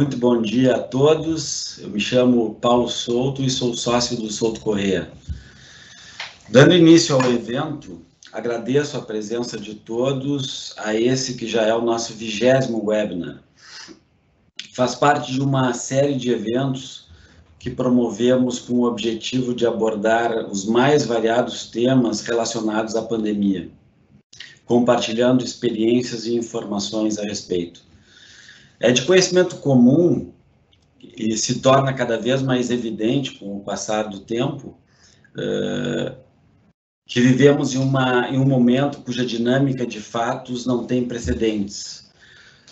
Muito bom dia a todos. Eu me chamo Paulo Souto e sou sócio do Souto Correia. Dando início ao evento, agradeço a presença de todos a esse que já é o nosso vigésimo webinar. Faz parte de uma série de eventos que promovemos com o objetivo de abordar os mais variados temas relacionados à pandemia, compartilhando experiências e informações a respeito. É de conhecimento comum e se torna cada vez mais evidente com o passar do tempo uh, que vivemos em, uma, em um momento cuja dinâmica de fatos não tem precedentes.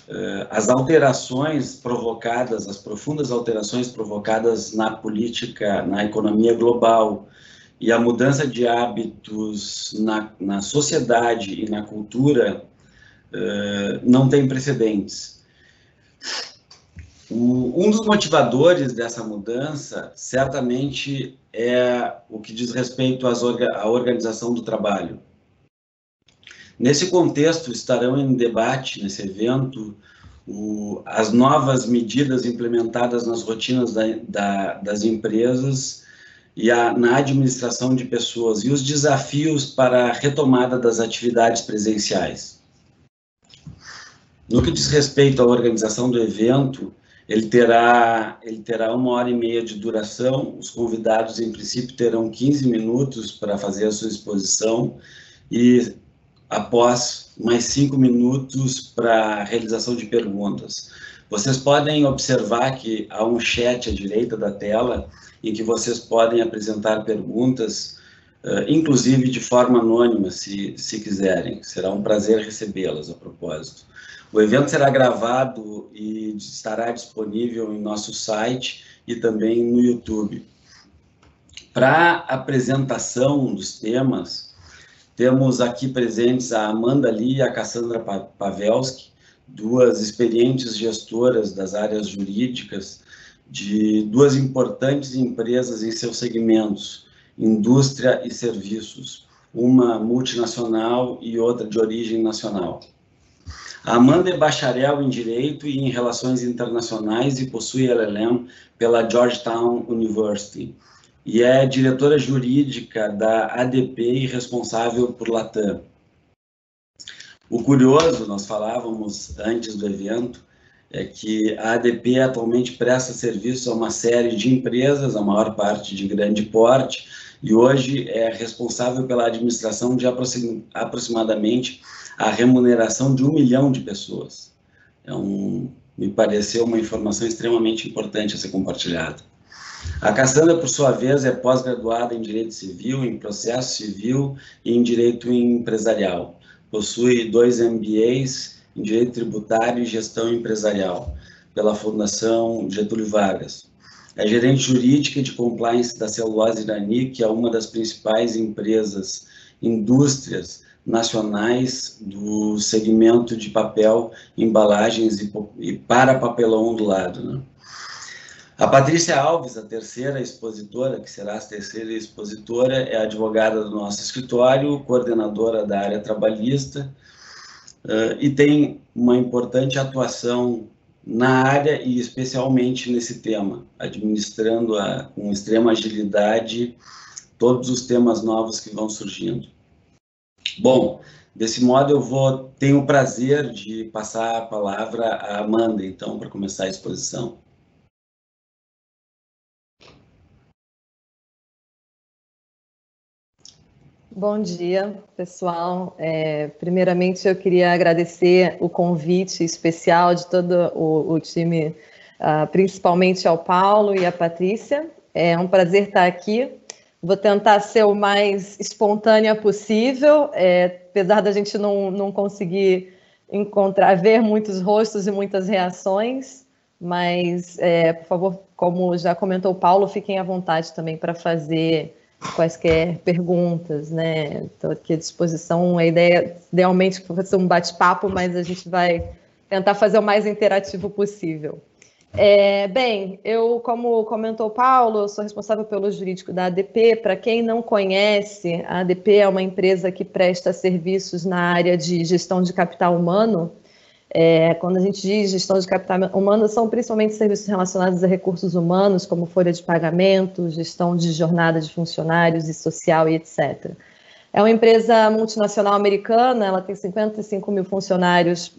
Uh, as alterações provocadas, as profundas alterações provocadas na política, na economia global e a mudança de hábitos na, na sociedade e na cultura uh, não tem precedentes um dos motivadores dessa mudança, certamente, é o que diz respeito à organização do trabalho. Nesse contexto, estarão em debate, nesse evento, o, as novas medidas implementadas nas rotinas da, da, das empresas e a, na administração de pessoas e os desafios para a retomada das atividades presenciais. No que diz respeito à organização do evento, ele terá, ele terá uma hora e meia de duração. Os convidados, em princípio, terão 15 minutos para fazer a sua exposição e, após, mais cinco minutos para a realização de perguntas. Vocês podem observar que há um chat à direita da tela em que vocês podem apresentar perguntas, inclusive de forma anônima, se, se quiserem. Será um prazer recebê-las a propósito. O evento será gravado e estará disponível em nosso site e também no YouTube. Para apresentação dos temas, temos aqui presentes a Amanda Lee e a Cassandra Pavelski, duas experientes gestoras das áreas jurídicas de duas importantes empresas em seus segmentos, indústria e serviços, uma multinacional e outra de origem nacional. A Amanda é bacharel em Direito e em Relações Internacionais e possui LLM pela Georgetown University. E é diretora jurídica da ADP e responsável por Latam. O curioso, nós falávamos antes do evento, é que a ADP atualmente presta serviço a uma série de empresas, a maior parte de grande porte, e hoje é responsável pela administração de aproximadamente a remuneração de um milhão de pessoas. Um, me pareceu uma informação extremamente importante a ser compartilhada. A Cassandra, por sua vez, é pós-graduada em Direito Civil, em Processo Civil e em Direito Empresarial. Possui dois MBAs em Direito Tributário e Gestão Empresarial, pela Fundação Getúlio Vargas. É gerente jurídica de compliance da Celulose Irani, que é uma das principais empresas, indústrias nacionais do segmento de papel, embalagens e, e para papelão ondulado. Né? A Patrícia Alves, a terceira expositora, que será a terceira expositora, é advogada do nosso escritório, coordenadora da área trabalhista uh, e tem uma importante atuação na área e especialmente nesse tema, administrando a, com extrema agilidade todos os temas novos que vão surgindo. Bom, desse modo eu vou tenho o prazer de passar a palavra à Amanda, então, para começar a exposição. Bom dia, pessoal. É, primeiramente, eu queria agradecer o convite especial de todo o, o time, uh, principalmente ao Paulo e à Patrícia. É um prazer estar aqui. Vou tentar ser o mais espontânea possível, é, apesar da gente não, não conseguir encontrar, ver muitos rostos e muitas reações, mas, é, por favor, como já comentou o Paulo, fiquem à vontade também para fazer quaisquer perguntas, né? Estou aqui à disposição. A ideia, idealmente, vai ser um bate-papo, mas a gente vai tentar fazer o mais interativo possível. É, bem, eu, como comentou o Paulo, sou responsável pelo jurídico da ADP. Para quem não conhece, a ADP é uma empresa que presta serviços na área de gestão de capital humano. É, quando a gente diz gestão de capital humano, são principalmente serviços relacionados a recursos humanos, como folha de pagamento, gestão de jornada de funcionários e social e etc. É uma empresa multinacional americana, ela tem 55 mil funcionários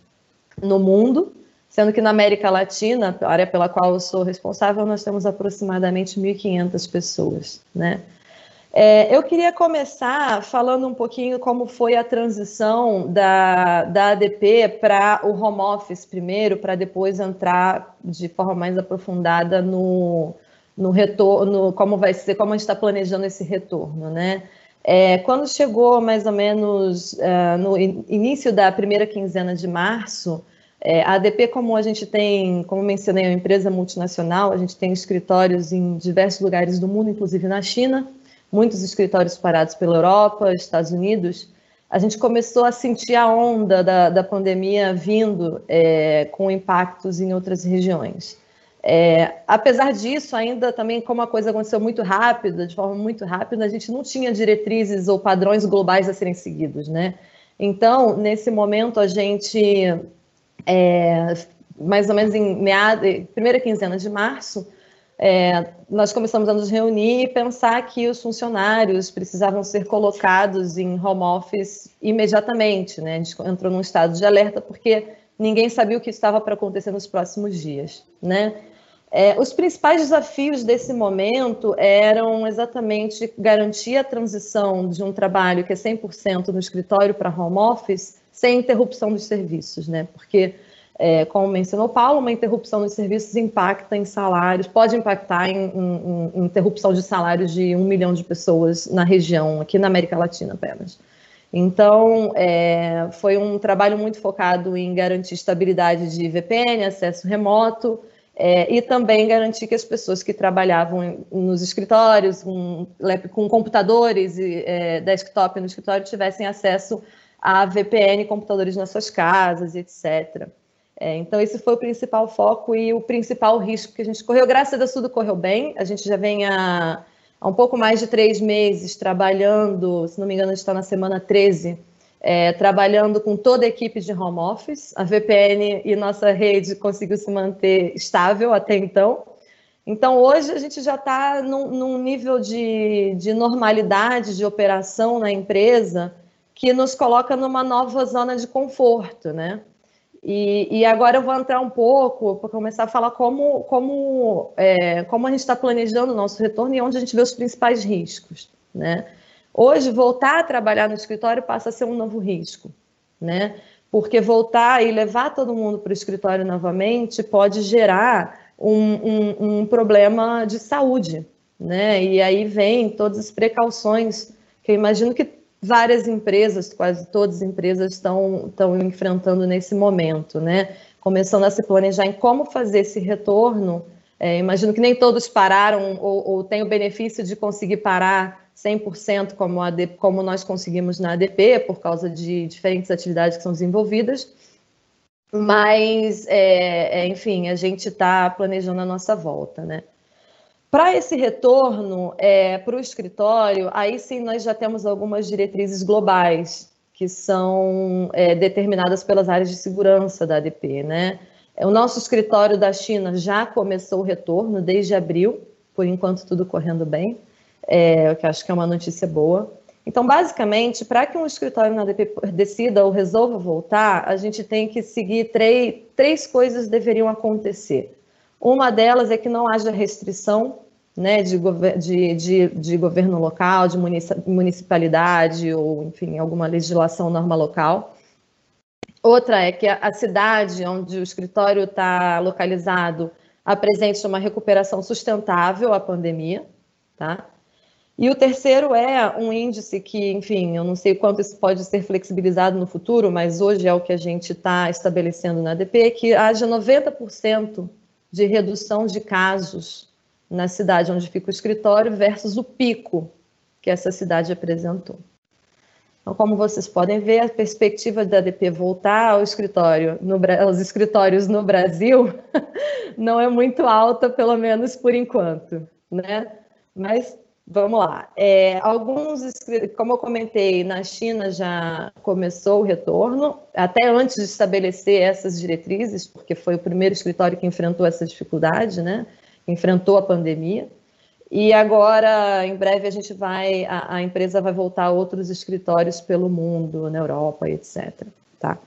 no mundo, sendo que na América Latina, a área pela qual eu sou responsável, nós temos aproximadamente 1.500 pessoas, né? É, eu queria começar falando um pouquinho como foi a transição da, da ADP para o home office primeiro, para depois entrar de forma mais aprofundada no, no retorno, como vai ser, como a gente está planejando esse retorno, né? É, quando chegou mais ou menos uh, no início da primeira quinzena de março, é, a ADP, como a gente tem, como mencionei, é uma empresa multinacional, a gente tem escritórios em diversos lugares do mundo, inclusive na China, muitos escritórios parados pela Europa, Estados Unidos. A gente começou a sentir a onda da, da pandemia vindo é, com impactos em outras regiões. É, apesar disso, ainda também, como a coisa aconteceu muito rápida, de forma muito rápida, a gente não tinha diretrizes ou padrões globais a serem seguidos, né? Então, nesse momento, a gente é, mais ou menos em meada, primeira quinzena de março, é, nós começamos a nos reunir e pensar que os funcionários precisavam ser colocados em home office imediatamente, né? A gente entrou num estado de alerta porque ninguém sabia o que estava para acontecer nos próximos dias, né? É, os principais desafios desse momento eram exatamente garantir a transição de um trabalho que é 100% no escritório para home office sem interrupção dos serviços, né? Porque, é, como mencionou Paulo, uma interrupção dos serviços impacta em salários, pode impactar em, em, em, interrupção de salários de um milhão de pessoas na região, aqui na América Latina apenas. Então, é, foi um trabalho muito focado em garantir estabilidade de VPN, acesso remoto, é, e também garantir que as pessoas que trabalhavam nos escritórios, com, com computadores e é, desktop no escritório, tivessem acesso a VPN, computadores nas suas casas, etc. É, então, esse foi o principal foco e o principal risco que a gente correu. Graças a Deus, tudo correu bem. A gente já vem há, há um pouco mais de três meses trabalhando, se não me engano, a gente está na semana 13, é, trabalhando com toda a equipe de home office. A VPN e nossa rede conseguiu se manter estável até então. Então, hoje a gente já está num, num, nível de, de normalidade de operação na empresa que nos coloca numa nova zona de conforto, né? E, e agora eu vou entrar um pouco para começar a falar como, como, é, como a gente está planejando o nosso retorno e onde a gente vê os principais riscos, né? Hoje, voltar a trabalhar no escritório passa a ser um novo risco, né? Porque voltar e levar todo mundo para o escritório novamente pode gerar um, um, um problema de saúde, né? E aí vem todas as precauções que eu imagino que várias empresas, quase todas as empresas estão, estão enfrentando nesse momento, né? Começando a se planejar em como fazer esse retorno. É, imagino que nem todos pararam ou, ou têm o benefício de conseguir parar 100% como, a como nós conseguimos na ADP, por causa de diferentes atividades que são desenvolvidas. Mas, é, é, enfim, a gente está planejando a nossa volta, né? Para esse retorno é, para o escritório, aí sim nós já temos algumas diretrizes globais que são é, determinadas pelas áreas de segurança da ADP, né? O nosso escritório da China já começou o retorno desde abril, por enquanto tudo correndo bem, é, o que acho que é uma notícia boa. Então, basicamente, para que um escritório na ADP decida ou resolva voltar, a gente tem que seguir três, três coisas deveriam acontecer. Uma delas é que não haja restrição né, de, de, de, de, governo local, de municipalidade ou, enfim, alguma legislação norma local. Outra é que a, cidade onde o escritório está localizado apresente uma recuperação sustentável à pandemia, tá? E o terceiro é um índice que, enfim, eu não sei quanto isso pode ser flexibilizado no futuro, mas hoje é o que a gente está estabelecendo na ADP, que haja 90% de redução de casos na cidade onde fica o escritório versus o pico que essa cidade apresentou. Então, como vocês podem ver, a perspectiva da ADP voltar ao escritório, no, aos escritórios no Brasil, não é muito alta, pelo menos por enquanto, né? Mas Vamos lá. É, alguns, como eu comentei, na China já começou o retorno, até antes de estabelecer essas diretrizes, porque foi o primeiro escritório que enfrentou essa dificuldade, né? Enfrentou a pandemia. E agora, em breve, a gente vai, a, a empresa vai voltar a outros escritórios pelo mundo, na Europa, etc. Tá?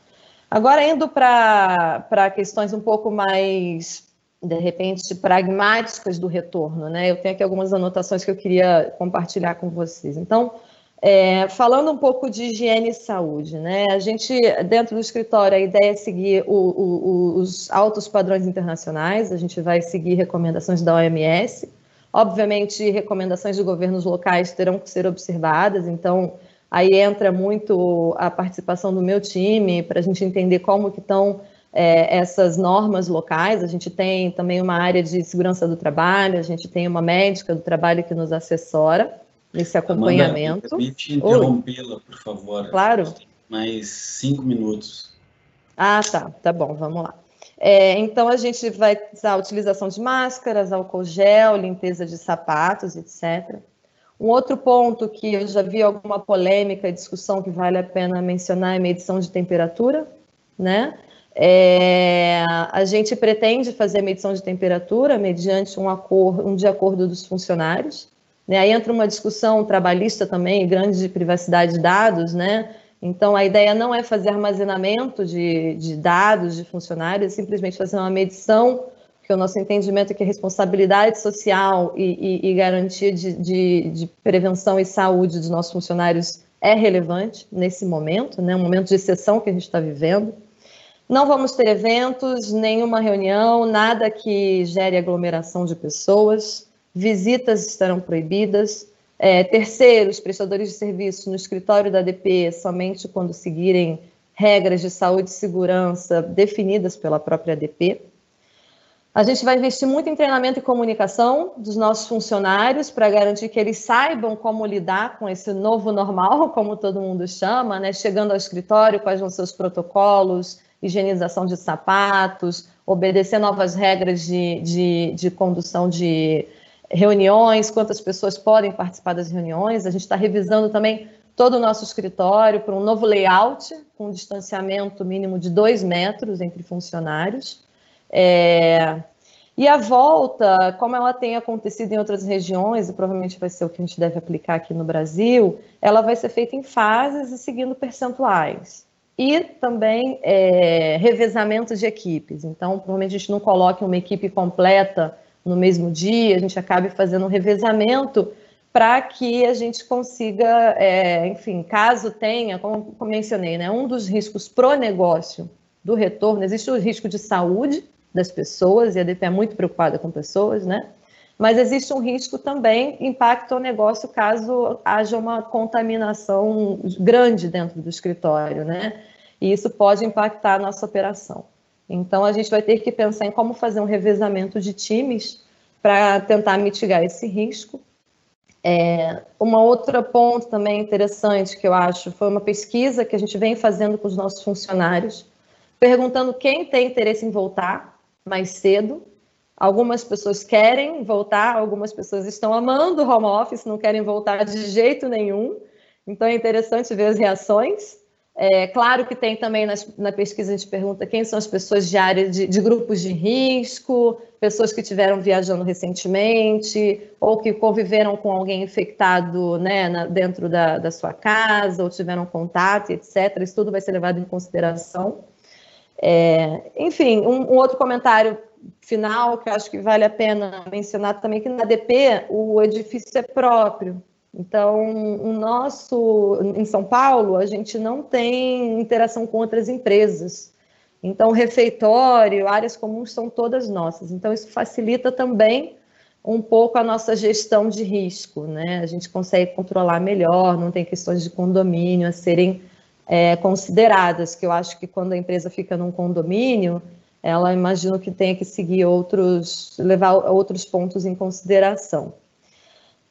Agora, indo para questões um pouco mais de repente, pragmáticas do retorno, né? Eu tenho aqui algumas anotações que eu queria compartilhar com vocês. Então, é, falando um pouco de higiene e saúde, né? A gente, dentro do escritório, a ideia é seguir o, o, os altos padrões internacionais, a gente vai seguir recomendações da OMS. Obviamente, recomendações de governos locais terão que ser observadas, então aí entra muito a participação do meu time para a gente entender como que estão é, essas normas locais. A gente tem também uma área de segurança do trabalho, a gente tem uma médica do trabalho que nos assessora nesse acompanhamento. Amanda, permite interrompê-la, por favor. Claro. Mais cinco minutos. Ah, tá, tá bom, vamos lá. É, então, a gente vai usar a utilização de máscaras, álcool gel, limpeza de sapatos, etc. Um outro ponto que eu já vi alguma polêmica e discussão que vale a pena mencionar é medição de temperatura, né? É, a gente pretende fazer medição de temperatura mediante um acordo, um de acordo dos funcionários. Né? Aí entra uma discussão trabalhista também, grande de privacidade de dados, né? Então, a ideia não é fazer armazenamento de, de dados de funcionários, é simplesmente fazer uma medição, porque o nosso entendimento é que a responsabilidade social e, e, e garantia de, de, de, prevenção e saúde dos nossos funcionários é relevante nesse momento, né? um momento de exceção que a gente está vivendo. Não vamos ter eventos, nenhuma reunião, nada que gere aglomeração de pessoas. Visitas estarão proibidas. É, terceiros, prestadores de serviços no escritório da ADP somente quando seguirem regras de saúde e segurança definidas pela própria ADP. A gente vai investir muito em treinamento e comunicação dos nossos funcionários para garantir que eles saibam como lidar com esse novo normal, como todo mundo chama, né? Chegando ao escritório, quais vão ser os protocolos, higienização de sapatos, obedecer novas regras de, de, de condução de reuniões, quantas pessoas podem participar das reuniões. A gente está revisando também todo o nosso escritório para um novo layout, com um distanciamento mínimo de dois metros entre funcionários. É... E a volta, como ela tem acontecido em outras regiões, e provavelmente vai ser o que a gente deve aplicar aqui no Brasil, ela vai ser feita em fases e seguindo percentuais e também é, revezamento de equipes. Então, provavelmente a gente não coloque uma equipe completa no mesmo dia, a gente acabe fazendo um revezamento para que a gente consiga, é, enfim, caso tenha, como, como mencionei, né, um dos riscos pro negócio do retorno, existe o risco de saúde das pessoas, e a DP é muito preocupada com pessoas, né? Mas existe um risco também, impacto ao negócio caso haja uma contaminação grande dentro do escritório, né? E isso pode impactar a nossa operação. Então, a gente vai ter que pensar em como fazer um revezamento de times para tentar mitigar esse risco. É, uma outra ponto também interessante que eu acho foi uma pesquisa que a gente vem fazendo com os nossos funcionários, perguntando quem tem interesse em voltar mais cedo Algumas pessoas querem voltar, algumas pessoas estão amando o home office, não querem voltar de jeito nenhum. Então é interessante ver as reações. É claro que tem também nas, na pesquisa a gente pergunta quem são as pessoas de áreas de, de, grupos de risco, pessoas que tiveram viajando recentemente, ou que conviveram com alguém infectado né, na, dentro da, da sua casa, ou tiveram contato, etc. Isso tudo vai ser levado em consideração. É, enfim, um, um outro comentário final que eu acho que vale a pena mencionar também que na DP o edifício é próprio. Então, o nosso em São Paulo, a gente não tem interação com outras empresas. Então, refeitório, áreas comuns são todas nossas. Então, isso facilita também um pouco a nossa gestão de risco, né? A gente consegue controlar melhor, não tem questões de condomínio a serem é, consideradas, que eu acho que quando a empresa fica num condomínio, ela imagino que tenha que seguir outros, levar outros pontos em consideração.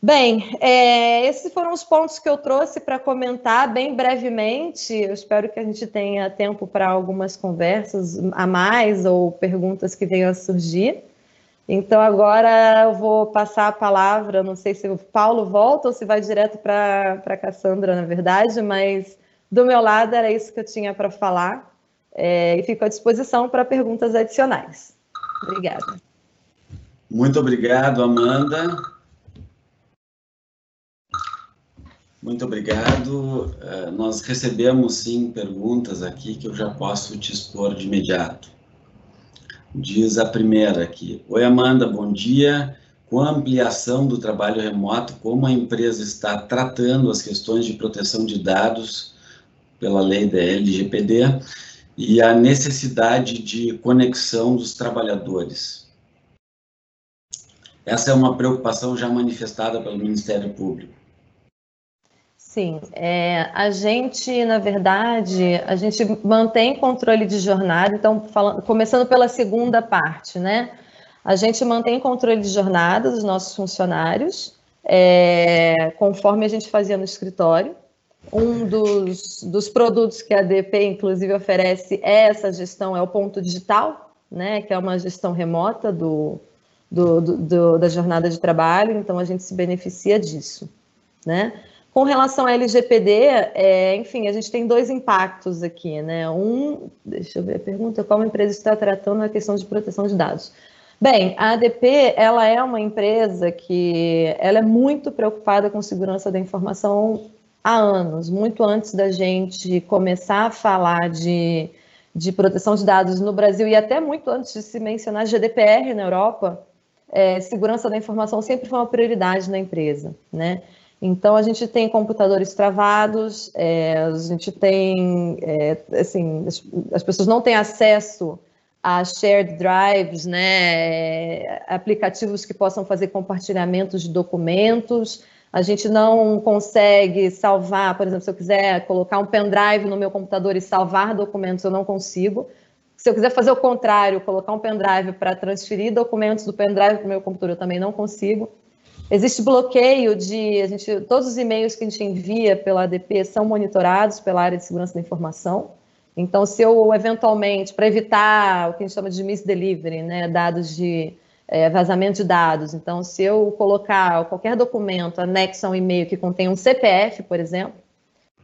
Bem, é, esses foram os pontos que eu trouxe para comentar bem brevemente. Eu espero que a gente tenha tempo para algumas conversas a mais ou perguntas que venham a surgir. Então, agora eu vou passar a palavra, não sei se o Paulo volta ou se vai direto para a Cassandra, na verdade, mas do meu lado era isso que eu tinha para falar é, e fico à disposição para perguntas adicionais. Obrigada. Muito obrigado, Amanda. Muito obrigado. Uh, nós recebemos, sim, perguntas aqui que eu já posso te expor de imediato. Diz a primeira aqui. Oi, Amanda, bom dia. Com a ampliação do trabalho remoto, como a empresa está tratando as questões de proteção de dados pela lei da LGPD e a necessidade de conexão dos trabalhadores? Essa é uma preocupação já manifestada pelo Ministério Público. Sim, é, a gente, na verdade, a gente mantém controle de jornada, então, falando, começando pela segunda parte, né? A gente mantém controle de jornada dos nossos funcionários, é, conforme a gente fazia no escritório. Um dos, dos produtos que a DP, inclusive, oferece é essa gestão, é o ponto digital, né? Que é uma gestão remota do, do, do, da jornada de trabalho, então a gente se beneficia disso, né? Com relação à LGPD, é, enfim, a gente tem dois impactos aqui, né? Um, deixa eu ver a pergunta, qual empresa está tratando a questão de proteção de dados? Bem, a ADP, ela é uma empresa que ela é muito preocupada com segurança da informação há anos, muito antes da gente começar a falar de, de proteção de dados no Brasil e até muito antes de se mencionar GDPR na Europa, é, segurança da informação sempre foi uma prioridade na empresa, né? Então, a gente tem computadores travados, é, a gente tem, é, assim, as, as, pessoas não têm acesso a shared drives, né, aplicativos que possam fazer compartilhamentos de documentos, a gente não consegue salvar, por exemplo, se eu quiser colocar um pendrive no meu computador e salvar documentos, eu não consigo. Se eu quiser fazer o contrário, colocar um pendrive para transferir documentos do pendrive para o meu computador, eu também não consigo. Existe bloqueio de a gente, todos os e-mails que a gente envia pela ADP são monitorados pela área de segurança da informação. Então, se eu eventualmente, para evitar o que a gente chama de misdelivery, né, dados de é, vazamento de dados. Então, se eu colocar qualquer documento anexo a um e-mail que contém um CPF, por exemplo,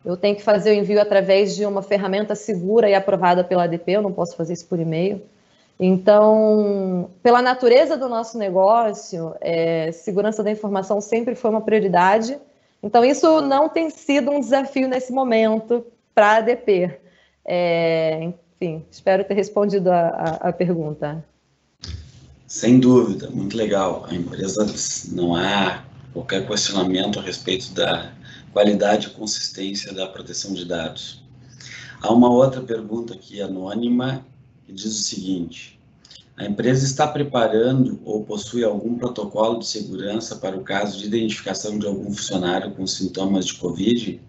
eu tenho que fazer o envio através de uma ferramenta segura e aprovada pela ADP, eu não posso fazer isso por e-mail. Então, pela natureza do nosso negócio, é, segurança da informação sempre foi uma prioridade. Então, isso não tem sido um desafio nesse momento para a ADP. É, enfim, espero ter respondido a, a, a, pergunta. Sem dúvida, muito legal. A empresa não há qualquer questionamento a respeito da qualidade e consistência da proteção de dados. Há uma outra pergunta aqui anônima que diz o seguinte: a empresa está preparando ou possui algum protocolo de segurança para o caso de identificação de algum funcionário com sintomas de Covid?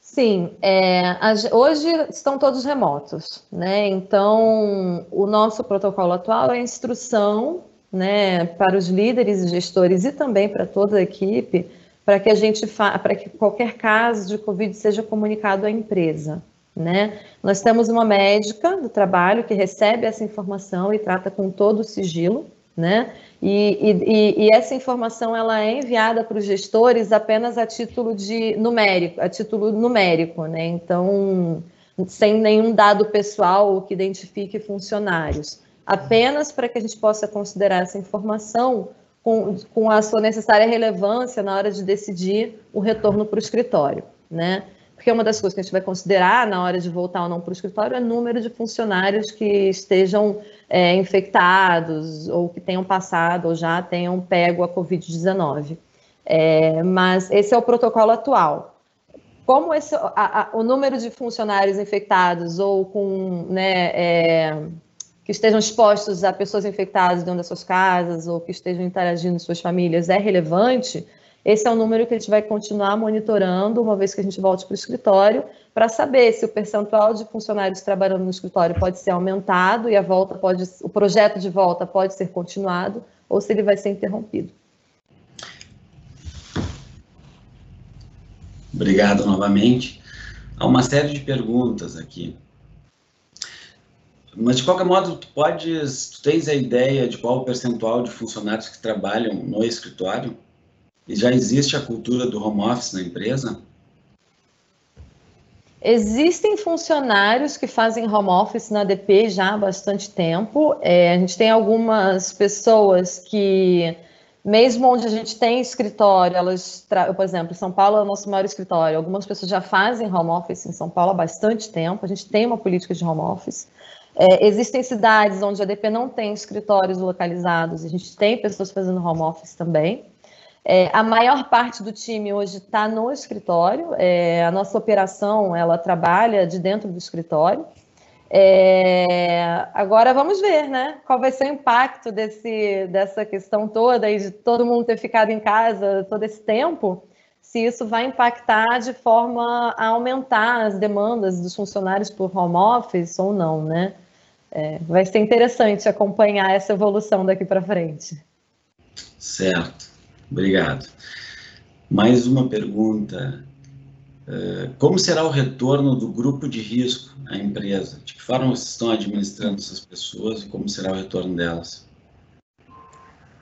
Sim, é, hoje estão todos remotos, né? Então, o nosso protocolo atual é a instrução, né, para os líderes e gestores e também para toda a equipe, para que a gente para que qualquer caso de Covid seja comunicado à empresa. Né? Nós temos uma médica do trabalho que recebe essa informação e trata com todo o sigilo, né? E, e, e essa informação ela é enviada para os gestores apenas a título de numérico, a título numérico, né? Então, sem nenhum dado pessoal que identifique funcionários, apenas para que a gente possa considerar essa informação com, com a sua necessária relevância na hora de decidir o retorno para o escritório, né? Porque uma das coisas que a gente vai considerar na hora de voltar ou não para o escritório é o número de funcionários que estejam é, infectados ou que tenham passado ou já tenham pego a Covid-19. É, mas esse é o protocolo atual. Como esse, a, a, o número de funcionários infectados ou com, né, é, que estejam expostos a pessoas infectadas dentro das suas casas ou que estejam interagindo com suas famílias é relevante, esse é um número que a gente vai continuar monitorando, uma vez que a gente volte para o escritório, para saber se o percentual de funcionários trabalhando no escritório pode ser aumentado e a volta pode, o projeto de volta pode ser continuado, ou se ele vai ser interrompido. Obrigado novamente. Há uma série de perguntas aqui. mas de qualquer modo, tu podes, tu tens a ideia de qual o percentual de funcionários que trabalham no escritório? E já existe a cultura do home office na empresa? Existem funcionários que fazem home office na DP já há bastante tempo. É, a gente tem algumas pessoas que, mesmo onde a gente tem escritório, elas, por exemplo, São Paulo é o nosso maior escritório. Algumas pessoas já fazem home office em São Paulo há bastante tempo. A gente tem uma política de home office. É, existem cidades onde a DP não tem escritórios localizados, a gente tem pessoas fazendo home office também. É, a maior parte do time hoje está no escritório. É, a nossa operação ela trabalha de dentro do escritório. É, agora vamos ver, né? Qual vai ser o impacto desse, dessa questão toda e de todo mundo ter ficado em casa todo esse tempo, se isso vai impactar de forma a aumentar as demandas dos funcionários por home office ou não, né? É, vai ser interessante acompanhar essa evolução daqui para frente. Certo, obrigado. Mais uma pergunta. É, como será o retorno do grupo de risco à empresa? De que forma vocês estão administrando essas pessoas e como será o retorno delas?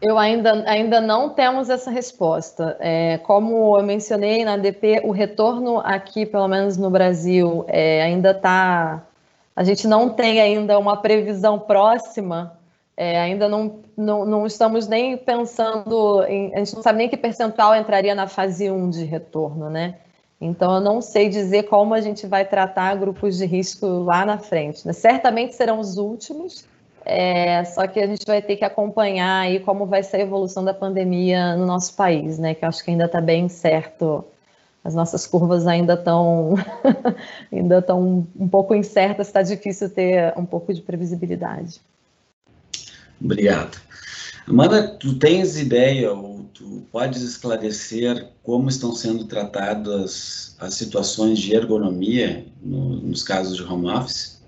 Eu ainda, ainda não temos essa resposta. É, como eu mencionei na DP, o retorno aqui, pelo menos no Brasil, é, ainda está a gente não tem ainda uma previsão próxima, é, ainda não, não, não, estamos nem pensando, em, a gente não sabe nem que percentual entraria na fase 1 de retorno, né? Então, eu não sei dizer como a gente vai tratar grupos de risco lá na frente. Né? Certamente serão os últimos, é, só que a gente vai ter que acompanhar aí como vai ser a evolução da pandemia no nosso país, né? Que eu acho que ainda está bem certo as nossas curvas ainda estão ainda estão um pouco incertas, está difícil ter um pouco de previsibilidade. Obrigado. Amanda, tu tens ideia ou tu podes esclarecer como estão sendo tratadas as situações de ergonomia no, nos casos de home office?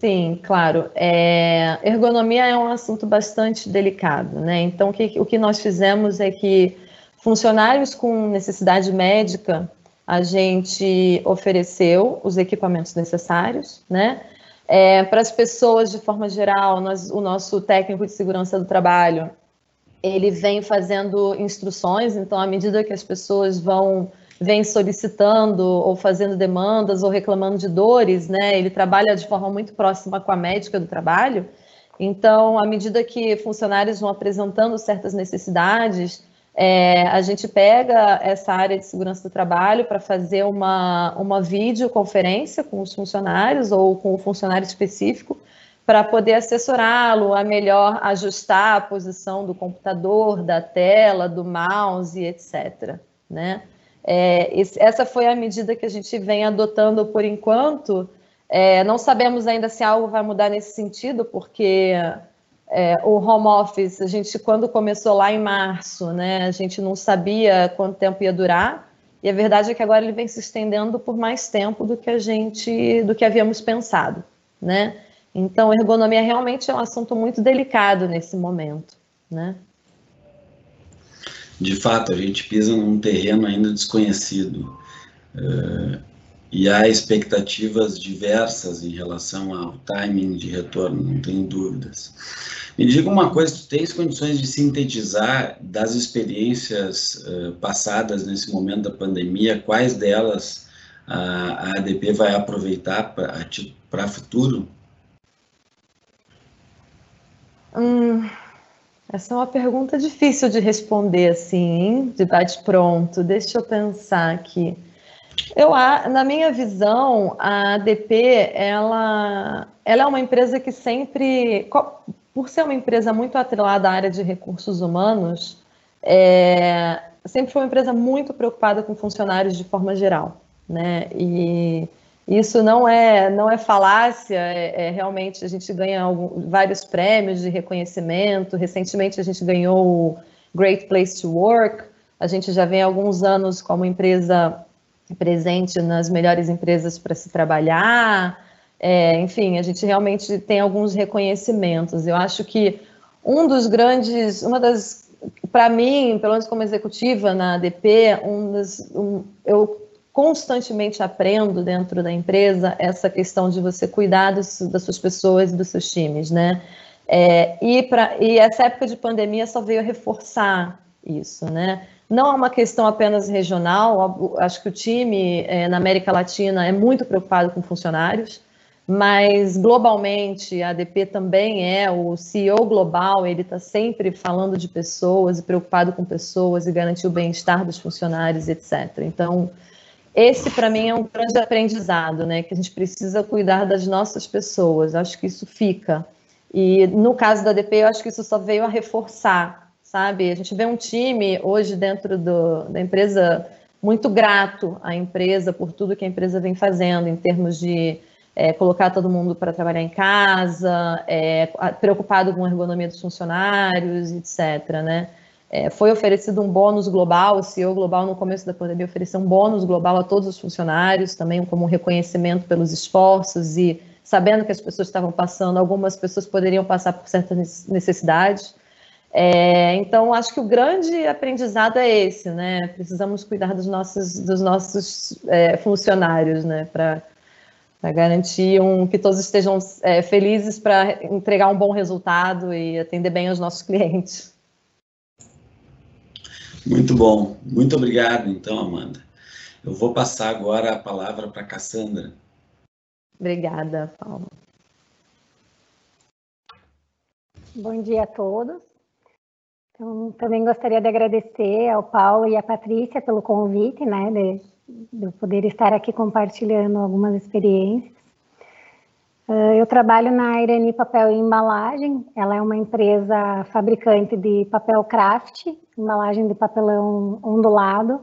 Sim, claro. É, ergonomia é um assunto bastante delicado, né? Então, o que, o que nós fizemos é que Funcionários com necessidade médica, a gente ofereceu os equipamentos necessários, né? É, para as pessoas, de forma geral, nós, o nosso técnico de segurança do trabalho, ele vem fazendo instruções, então, à medida que as pessoas vão vem solicitando ou fazendo demandas ou reclamando de dores, né? Ele trabalha de forma muito próxima com a médica do trabalho. Então, à medida que funcionários vão apresentando certas necessidades, é, a gente pega essa área de segurança do trabalho para fazer uma, uma videoconferência com os funcionários ou com o funcionário específico para poder assessorá-lo a melhor ajustar a posição do computador, da tela, do mouse, etc. Né? É, essa foi a medida que a gente vem adotando por enquanto. É, não sabemos ainda se algo vai mudar nesse sentido, porque é, o home office, a gente, quando começou lá em março, né, a gente não sabia quanto tempo ia durar, e a verdade é que agora ele vem se estendendo por mais tempo do que a gente, do que havíamos pensado, né? Então, ergonomia realmente é um assunto muito delicado nesse momento, né? De fato, a gente pisa num terreno ainda desconhecido. Uh, e há expectativas diversas em relação ao timing de retorno, não tenho dúvidas. Me diga uma coisa, tu tens condições de sintetizar das experiências uh, passadas nesse momento da pandemia, quais delas a, a ADP vai aproveitar para futuro? Hum, essa é uma pergunta difícil de responder assim, hein? de bate pronto. Deixa eu pensar aqui. Eu, na minha visão, a ADP, ela, ela é uma empresa que sempre, por ser uma empresa muito atrelada à área de recursos humanos, é, sempre foi uma empresa muito preocupada com funcionários de forma geral, né? E isso não é não é falácia, é, é realmente a gente ganha algum, vários prêmios de reconhecimento. Recentemente a gente ganhou o Great Place to Work. A gente já vem há alguns anos como empresa presente nas melhores empresas para se trabalhar. É, enfim, a gente realmente tem alguns reconhecimentos. Eu acho que um dos grandes, uma das, para mim, pelo menos como executiva na ADP, um dos, um, eu constantemente aprendo dentro da empresa essa questão de você cuidar dos, das suas pessoas e dos seus times, né? É, e, pra, e essa época de pandemia só veio reforçar isso, né? Não é uma questão apenas regional, acho que o time é, na América Latina é muito preocupado com funcionários, mas globalmente a ADP também é o CEO global, ele está sempre falando de pessoas e preocupado com pessoas e garantir o bem-estar dos funcionários, etc. Então, esse para mim é um grande aprendizado, né? Que a gente precisa cuidar das nossas pessoas. Acho que isso fica. E no caso da ADP, eu acho que isso só veio a reforçar, sabe? A gente vê um time hoje dentro do, da empresa muito grato à empresa por tudo que a empresa vem fazendo em termos de é, colocar todo mundo para trabalhar em casa, é, preocupado com a ergonomia dos funcionários, etc. Né? É, foi oferecido um bônus global, o CEO global no começo da pandemia ofereceu um bônus global a todos os funcionários, também como um reconhecimento pelos esforços e sabendo que as pessoas estavam passando, algumas pessoas poderiam passar por certas necessidades. É, então, acho que o grande aprendizado é esse, né? Precisamos cuidar dos nossos, dos nossos é, funcionários, né? Para para garantir um, que todos estejam é, felizes para entregar um bom resultado e atender bem os nossos clientes. Muito bom, muito obrigado, então, Amanda. Eu vou passar agora a palavra para a Cassandra. Obrigada, Paulo. Bom dia a todos. Então, também gostaria de agradecer ao Paulo e à Patrícia pelo convite, né, de de poder estar aqui compartilhando algumas experiências. Uh, eu trabalho na Irani Papel e Embalagem, ela é uma empresa fabricante de papel craft, embalagem de papelão ondulado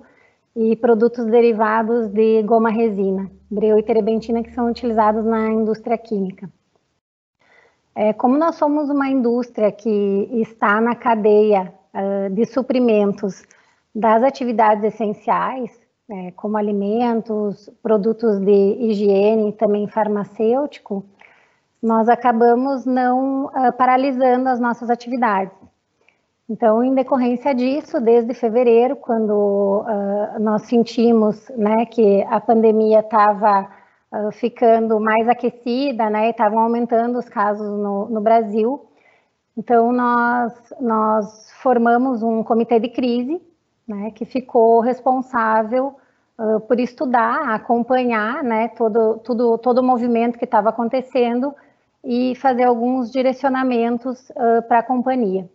e produtos derivados de goma resina, breu e terebentina que são utilizados na indústria química. É, como nós somos uma indústria que está na cadeia uh, de suprimentos das atividades essenciais, é, como alimentos, produtos de higiene e também farmacêutico, nós acabamos não uh, paralisando as nossas atividades. Então, em decorrência disso, desde fevereiro, quando uh, nós sentimos né, que a pandemia estava uh, ficando mais aquecida, né, estavam aumentando os casos no, no Brasil, então nós, nós formamos um comitê de crise, né, que ficou responsável por estudar, acompanhar né, todo, tudo, todo o movimento que estava acontecendo e fazer alguns direcionamentos uh, para a companhia.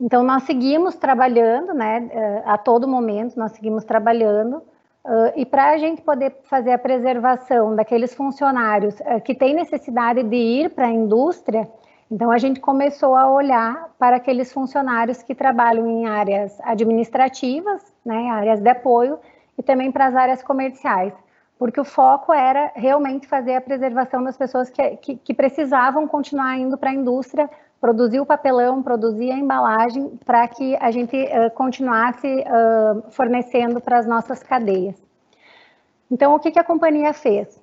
Então, nós seguimos trabalhando, né, a todo momento, nós seguimos trabalhando, uh, e para a gente poder fazer a preservação daqueles funcionários uh, que têm necessidade de ir para a indústria, então, a gente começou a olhar para aqueles funcionários que trabalham em áreas administrativas, né, áreas de apoio, e também para as áreas comerciais, porque o foco era realmente fazer a preservação das pessoas que, que, que precisavam continuar indo para a indústria, produzir o papelão, produzir a embalagem, para que a gente uh, continuasse uh, fornecendo para as nossas cadeias. Então, o que, que a companhia fez?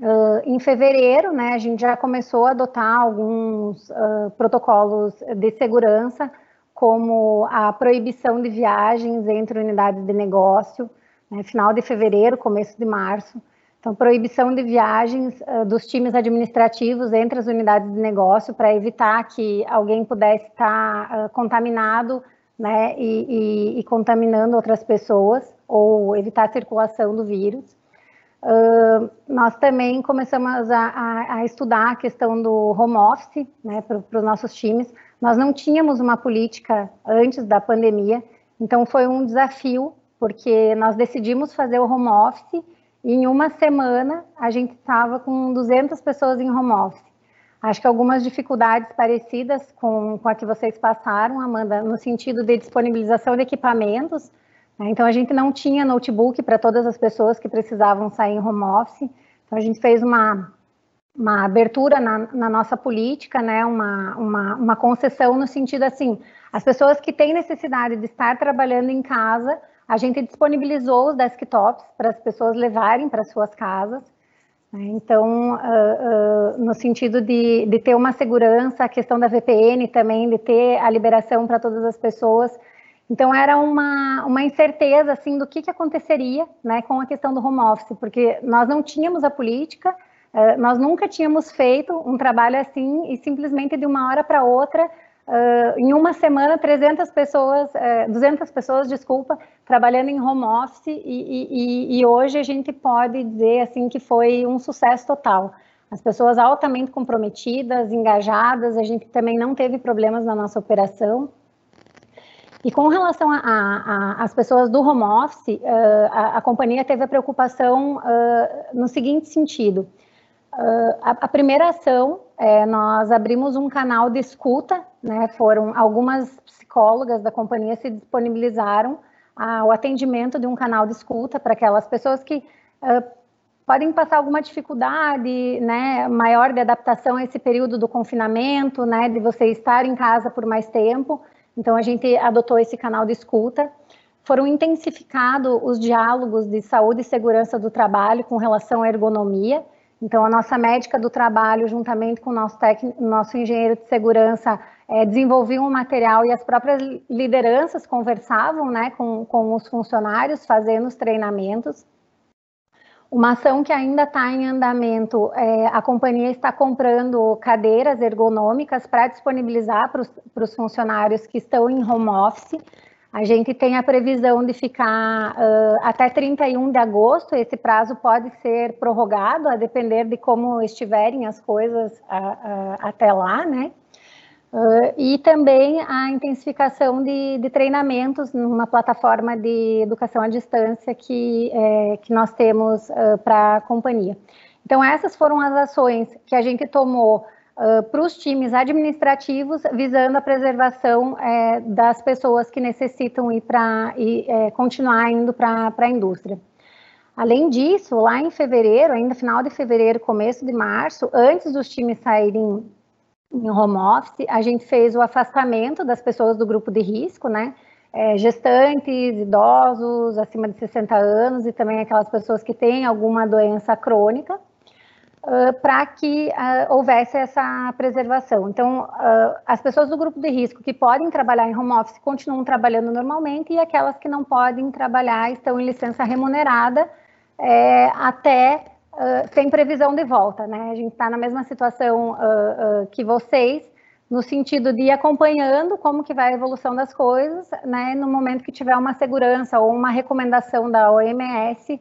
Uh, em fevereiro, né, a gente já começou a adotar alguns protocolos de segurança, como a proibição de viagens entre unidades de negócio, né, final de fevereiro, começo de março. Então, proibição de viagens uh, dos times administrativos entre as unidades de negócio para evitar que alguém pudesse estar contaminado né, e, e, e contaminando outras pessoas, ou evitar a circulação do vírus. Uh, nós também começamos a, a, a, estudar a questão do home office né, para os nossos times. Nós não tínhamos uma política antes da pandemia, então foi um desafio, porque nós decidimos fazer o home office e em uma semana a gente estava com 200 pessoas em home office. Acho que algumas dificuldades parecidas com, com a que vocês passaram, Amanda, no sentido de disponibilização de equipamentos, né? Então, a gente não tinha notebook para todas as pessoas que precisavam sair em home office. Então, a gente fez uma, uma abertura na, na nossa política, né? uma, uma, uma concessão no sentido assim, as pessoas que têm necessidade de estar trabalhando em casa, a gente disponibilizou os desktops para as pessoas levarem para suas casas. Né? Então, uh, uh, no sentido de, de ter uma segurança, a questão da VPN também, de ter a liberação para todas as pessoas, Então era uma, uma incerteza assim do que, que aconteceria né, com a questão do home office, porque nós não tínhamos a política, uh, nós nunca tínhamos feito um trabalho assim e simplesmente de uma hora para outra, uh, em uma semana, 300 pessoas, uh, eh, 200 pessoas, desculpa, trabalhando em home office e, e, e hoje a gente pode dizer assim que foi um sucesso total. As pessoas altamente comprometidas, engajadas, a gente também não teve problemas na nossa operação, e com relação às pessoas do home office, a, a, companhia teve a preocupação no seguinte sentido. Uh, a, a, primeira ação, é, nós abrimos um canal de escuta, né, foram algumas psicólogas da companhia se disponibilizaram ao atendimento de um canal de escuta para aquelas pessoas que podem passar alguma dificuldade, né, maior de adaptação a esse período do confinamento, né, de você estar em casa por mais tempo, então, a gente adotou esse canal de escuta. Foram intensificados os diálogos de saúde e segurança do trabalho com relação à ergonomia. Então, a nossa médica do trabalho, juntamente com o nosso, técnico, nosso engenheiro de segurança, é, desenvolviam um material e as próprias lideranças conversavam né, com, com os funcionários, fazendo os treinamentos. Uma ação que ainda está em andamento, é, a companhia está comprando cadeiras ergonômicas para disponibilizar para os funcionários que estão em home office. A gente tem a previsão de ficar uh, até 31 de agosto, esse prazo pode ser prorrogado, a depender de como estiverem as coisas uh, uh, até lá, né? E também a intensificação de, de, treinamentos numa plataforma de educação à distância que, é, que nós temos para a companhia. Então, essas foram as ações que a gente tomou uh, para os times administrativos, visando a preservação é, das pessoas que necessitam ir para e é, continuar indo para a indústria. Além disso, lá em fevereiro, ainda final de fevereiro, começo de março, antes dos times saírem em home office, a gente fez o afastamento das pessoas do grupo de risco, né? É, gestantes, idosos, acima de 60 anos e também aquelas pessoas que têm alguma doença crônica, para que uh, houvesse essa preservação. Então, uh, as pessoas do grupo de risco que podem trabalhar em home office continuam trabalhando normalmente e aquelas que não podem trabalhar estão em licença remunerada é, até sem previsão de volta, né? A gente está na mesma situação que vocês, no sentido de ir acompanhando como que vai a evolução das coisas, né? No momento que tiver uma segurança ou uma recomendação da OMS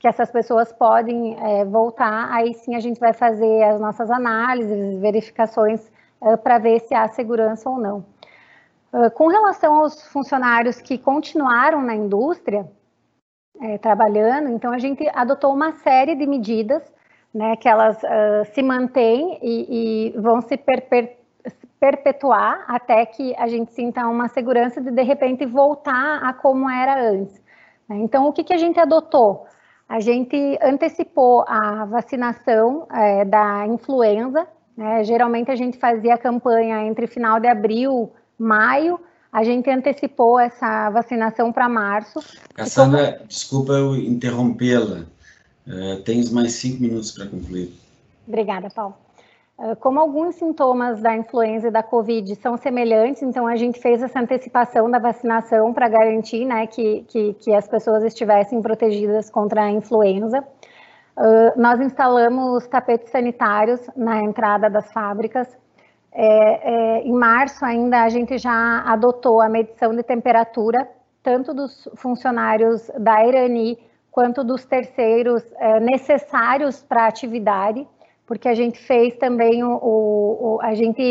que essas pessoas podem é, voltar, aí sim a gente vai fazer as nossas análises, verificações para ver se há segurança ou não. com relação aos funcionários que continuaram na indústria, é, trabalhando, então a gente adotou uma série de medidas, né, que elas uh, se mantêm e, e vão se perper perpetuar até que a gente sinta uma segurança de de repente voltar a como era antes. Né? Então, o que, que a gente adotou? A gente antecipou a vacinação é, da influenza. Né? Geralmente a gente fazia a campanha entre final de abril, maio, a gente antecipou essa vacinação para março. Cassandra, como... desculpa eu interrompê-la. Uh, tens mais cinco minutos para concluir. Obrigada, Paulo. Uh, como alguns sintomas da influenza e da Covid são semelhantes, então a gente fez essa antecipação da vacinação para garantir né, que, que, que, as pessoas estivessem protegidas contra a influenza. Uh, nós instalamos tapetes sanitários na entrada das fábricas, é, é, em março ainda a gente já adotou a medição de temperatura, tanto dos funcionários da Irani quanto dos terceiros é, necessários para a atividade, porque a gente fez também o, o, o a gente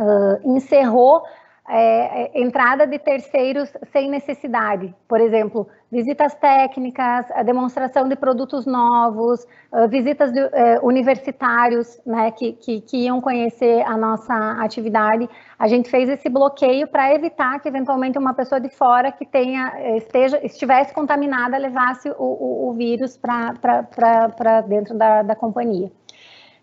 uh, encerrou é, é, entrada de terceiros sem necessidade. Por exemplo, visitas técnicas, a demonstração de produtos novos, uh, visitas de uh, universitários né, que, que, que, iam conhecer a nossa atividade. A gente fez esse bloqueio para evitar que, eventualmente, uma pessoa de fora que tenha, esteja, estivesse contaminada levasse o, o, o vírus para dentro da, da companhia.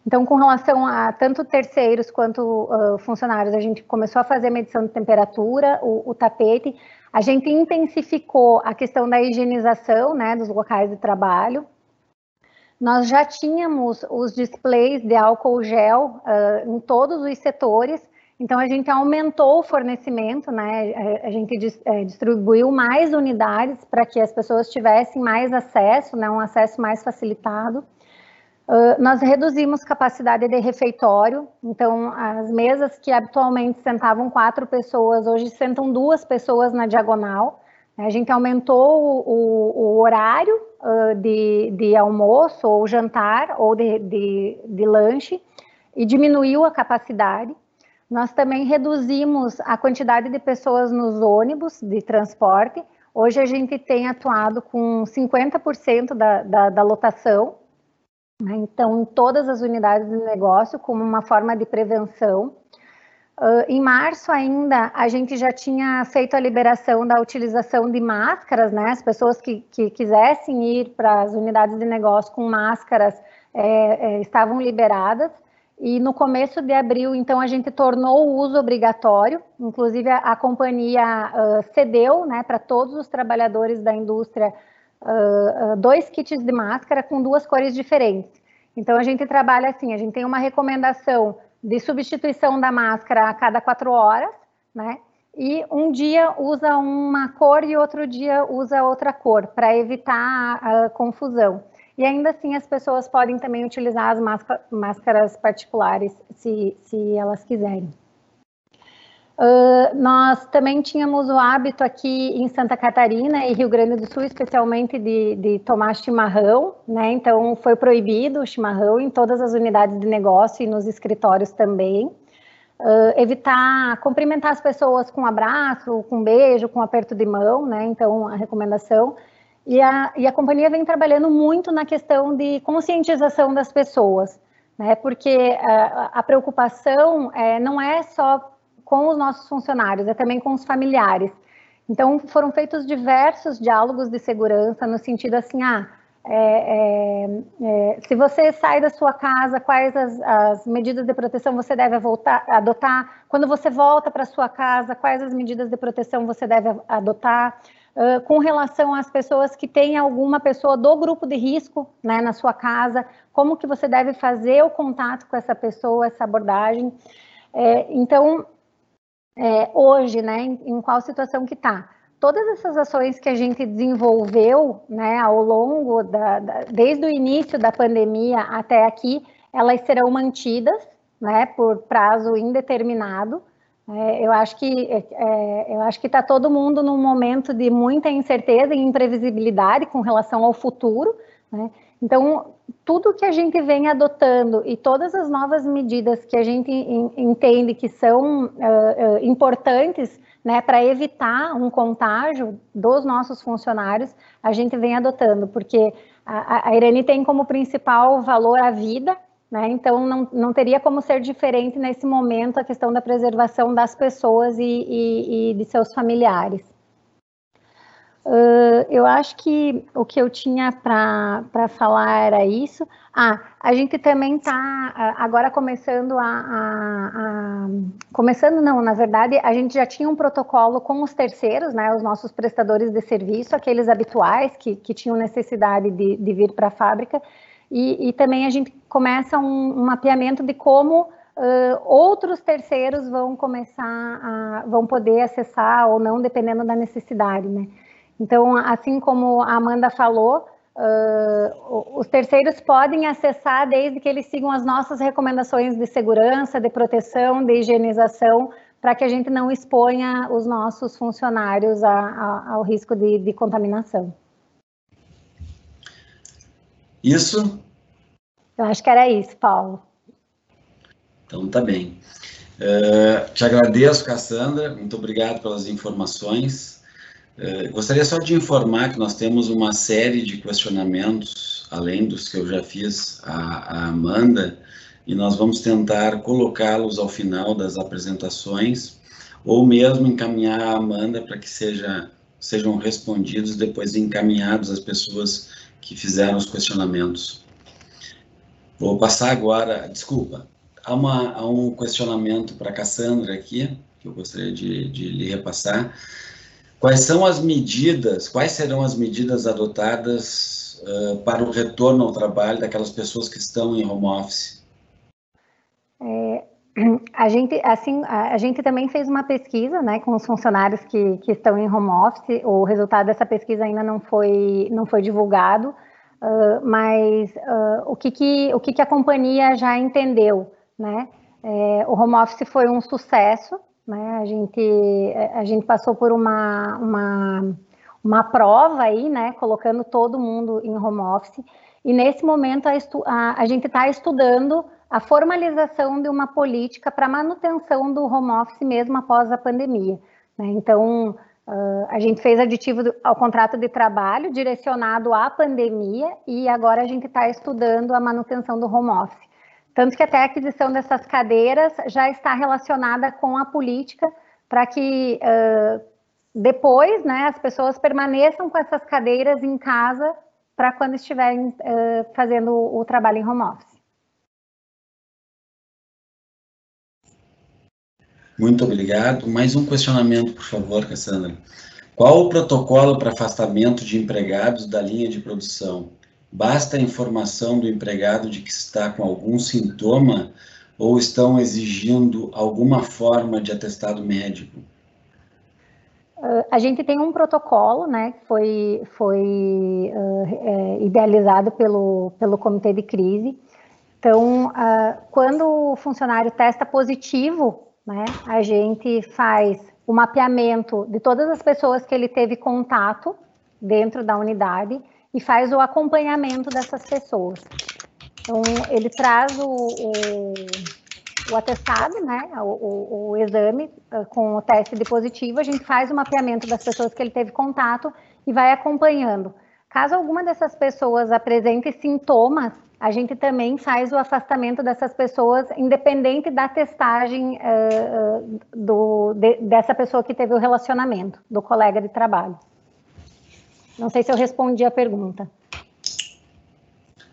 Então, com relação a tanto terceiros quanto uh, funcionários, a gente começou a fazer medição de temperatura, o, o, tapete, a gente intensificou a questão da higienização né, dos locais de trabalho. Nós já tínhamos os displays de álcool gel uh, em todos os setores, Então, a gente aumentou o fornecimento, né? A gente é, distribuiu mais unidades para que as pessoas tivessem mais acesso, né? Um acesso mais facilitado. Uh, nós reduzimos capacidade de refeitório, então as mesas que habitualmente sentavam quatro pessoas, hoje sentam duas pessoas na diagonal. A gente aumentou o, o, horário uh, de, de, almoço, ou jantar, ou de, de, de lanche, e diminuiu a capacidade. Nós também reduzimos a quantidade de pessoas nos ônibus de transporte. Hoje a gente tem atuado com 50% da, da, da lotação? Então, em todas as unidades de negócio, como uma forma de prevenção. Uh, em março ainda, a gente já tinha feito a liberação da utilização de máscaras, né? As pessoas que, que quisessem ir para as unidades de negócio com máscaras é, é, estavam liberadas. E no começo de abril, então, a gente tornou o uso obrigatório, inclusive a, a companhia uh, cedeu né, para todos os trabalhadores da indústria uh, dois kits de máscara com duas cores diferentes. Então, a gente trabalha assim, a gente tem uma recomendação de substituição da máscara a cada quatro horas, né? E um dia usa uma cor e outro dia usa outra cor, para evitar a confusão. E ainda assim, as pessoas podem também utilizar as máscaras particulares, se, se elas quiserem. Uh, nós também tínhamos o hábito aqui em Santa Catarina e Rio Grande do Sul, especialmente de, de tomar chimarrão, né? Então foi proibido o chimarrão em todas as unidades de negócio e nos escritórios também. Uh, evitar cumprimentar as pessoas com abraço, com beijo, com aperto de mão, né? Então a recomendação. E a, e a companhia vem trabalhando muito na questão de conscientização das pessoas, né? Porque a, a preocupação é, não é só com os nossos funcionários, é também com os familiares. Então, foram feitos diversos diálogos de segurança no sentido assim, ah, é, é, é, se você sai da sua casa, quais as, as, medidas de proteção você deve voltar, adotar? Quando você volta para sua casa, quais as medidas de proteção você deve adotar? Uh, com relação às pessoas que têm alguma pessoa do grupo de risco né, na sua casa, como que você deve fazer o contato com essa pessoa, essa abordagem? É, então, é, hoje, né, em, em, qual situação que está. Todas essas ações que a gente desenvolveu, né, ao longo da, da, desde o início da pandemia até aqui, elas serão mantidas, né, por prazo indeterminado. É, eu acho que é, é eu acho que está todo mundo num momento de muita incerteza e imprevisibilidade com relação ao futuro, né? Então, tudo que a gente vem adotando e todas as novas medidas que a gente entende que são uh, importantes né, para evitar um contágio dos nossos funcionários, a gente vem adotando, porque a, a tem como principal valor a vida, né, então não, não teria como ser diferente nesse momento a questão da preservação das pessoas e, e, e de seus familiares. Uh, eu acho que o que eu tinha para falar era isso. Ah, a gente também está agora começando a, a, a, Começando, não, na verdade, a gente já tinha um protocolo com os terceiros, né, os nossos prestadores de serviço, aqueles habituais que, que tinham necessidade de, de vir para a fábrica, e, e, também a gente começa um, um mapeamento de como uh, outros terceiros vão começar a. vão poder acessar ou não, dependendo da necessidade, né. Então, assim como a Amanda falou, uh, os terceiros podem acessar desde que eles sigam as nossas recomendações de segurança, de proteção, de higienização, para que a gente não exponha os nossos funcionários a, a, ao risco de, de contaminação. Isso? Eu acho que era isso, Paulo. Então, tá bem. Uh, te agradeço, Cassandra. Muito obrigado pelas informações. Eh, gostaria só de informar que nós temos uma série de questionamentos, além dos que eu já fiz à, Amanda, e nós vamos tentar colocá-los ao final das apresentações, ou mesmo encaminhar a Amanda para que seja, sejam respondidos, depois encaminhados às pessoas que fizeram os questionamentos. Vou passar agora, desculpa, há, uma, há um questionamento para a Cassandra aqui, que eu gostaria de, de lhe repassar. Quais são as medidas, quais serão as medidas adotadas uh, para o retorno ao trabalho daquelas pessoas que estão em home office? É, a gente, assim, a, gente também fez uma pesquisa, né, com os funcionários que, que estão em home office. O resultado dessa pesquisa ainda não foi, não foi divulgado, uh, mas uh, o, que, que, o que, que a companhia já entendeu, né? É, o home office foi um sucesso, né? A gente, a gente passou por uma, uma, uma prova aí, né, colocando todo mundo em home office. E nesse momento a, a, a gente está estudando a formalização de uma política para manutenção do home office mesmo após a pandemia. Né? Então, uh, a gente fez aditivo do, ao contrato de trabalho direcionado à pandemia e agora a gente está estudando a manutenção do home office. Tanto que até a aquisição dessas cadeiras já está relacionada com a política para que uh, depois né, as pessoas permaneçam com essas cadeiras em casa para quando estiverem uh, fazendo o, trabalho em home office. Muito obrigado. Mais um questionamento, por favor, Cassandra. Qual o protocolo para afastamento de empregados da linha de produção? Basta a informação do empregado de que está com algum sintoma ou estão exigindo alguma forma de atestado médico? Uh, a gente tem um protocolo, né, que foi, foi uh, é, idealizado pelo, pelo comitê de crise. Então, uh, quando o funcionário testa positivo né? A gente faz o mapeamento de todas as pessoas que ele teve contato dentro da unidade e faz o acompanhamento dessas pessoas. Então, ele traz o, o, o atestado, né, o, o, exame uh, com o teste de positivo, a gente faz o mapeamento das pessoas que ele teve contato e vai acompanhando. Caso alguma dessas pessoas apresente sintomas a gente também faz o afastamento dessas pessoas, independente da testagem uh, do, de, dessa pessoa que teve o relacionamento, do colega de trabalho. Não sei se eu respondi a pergunta.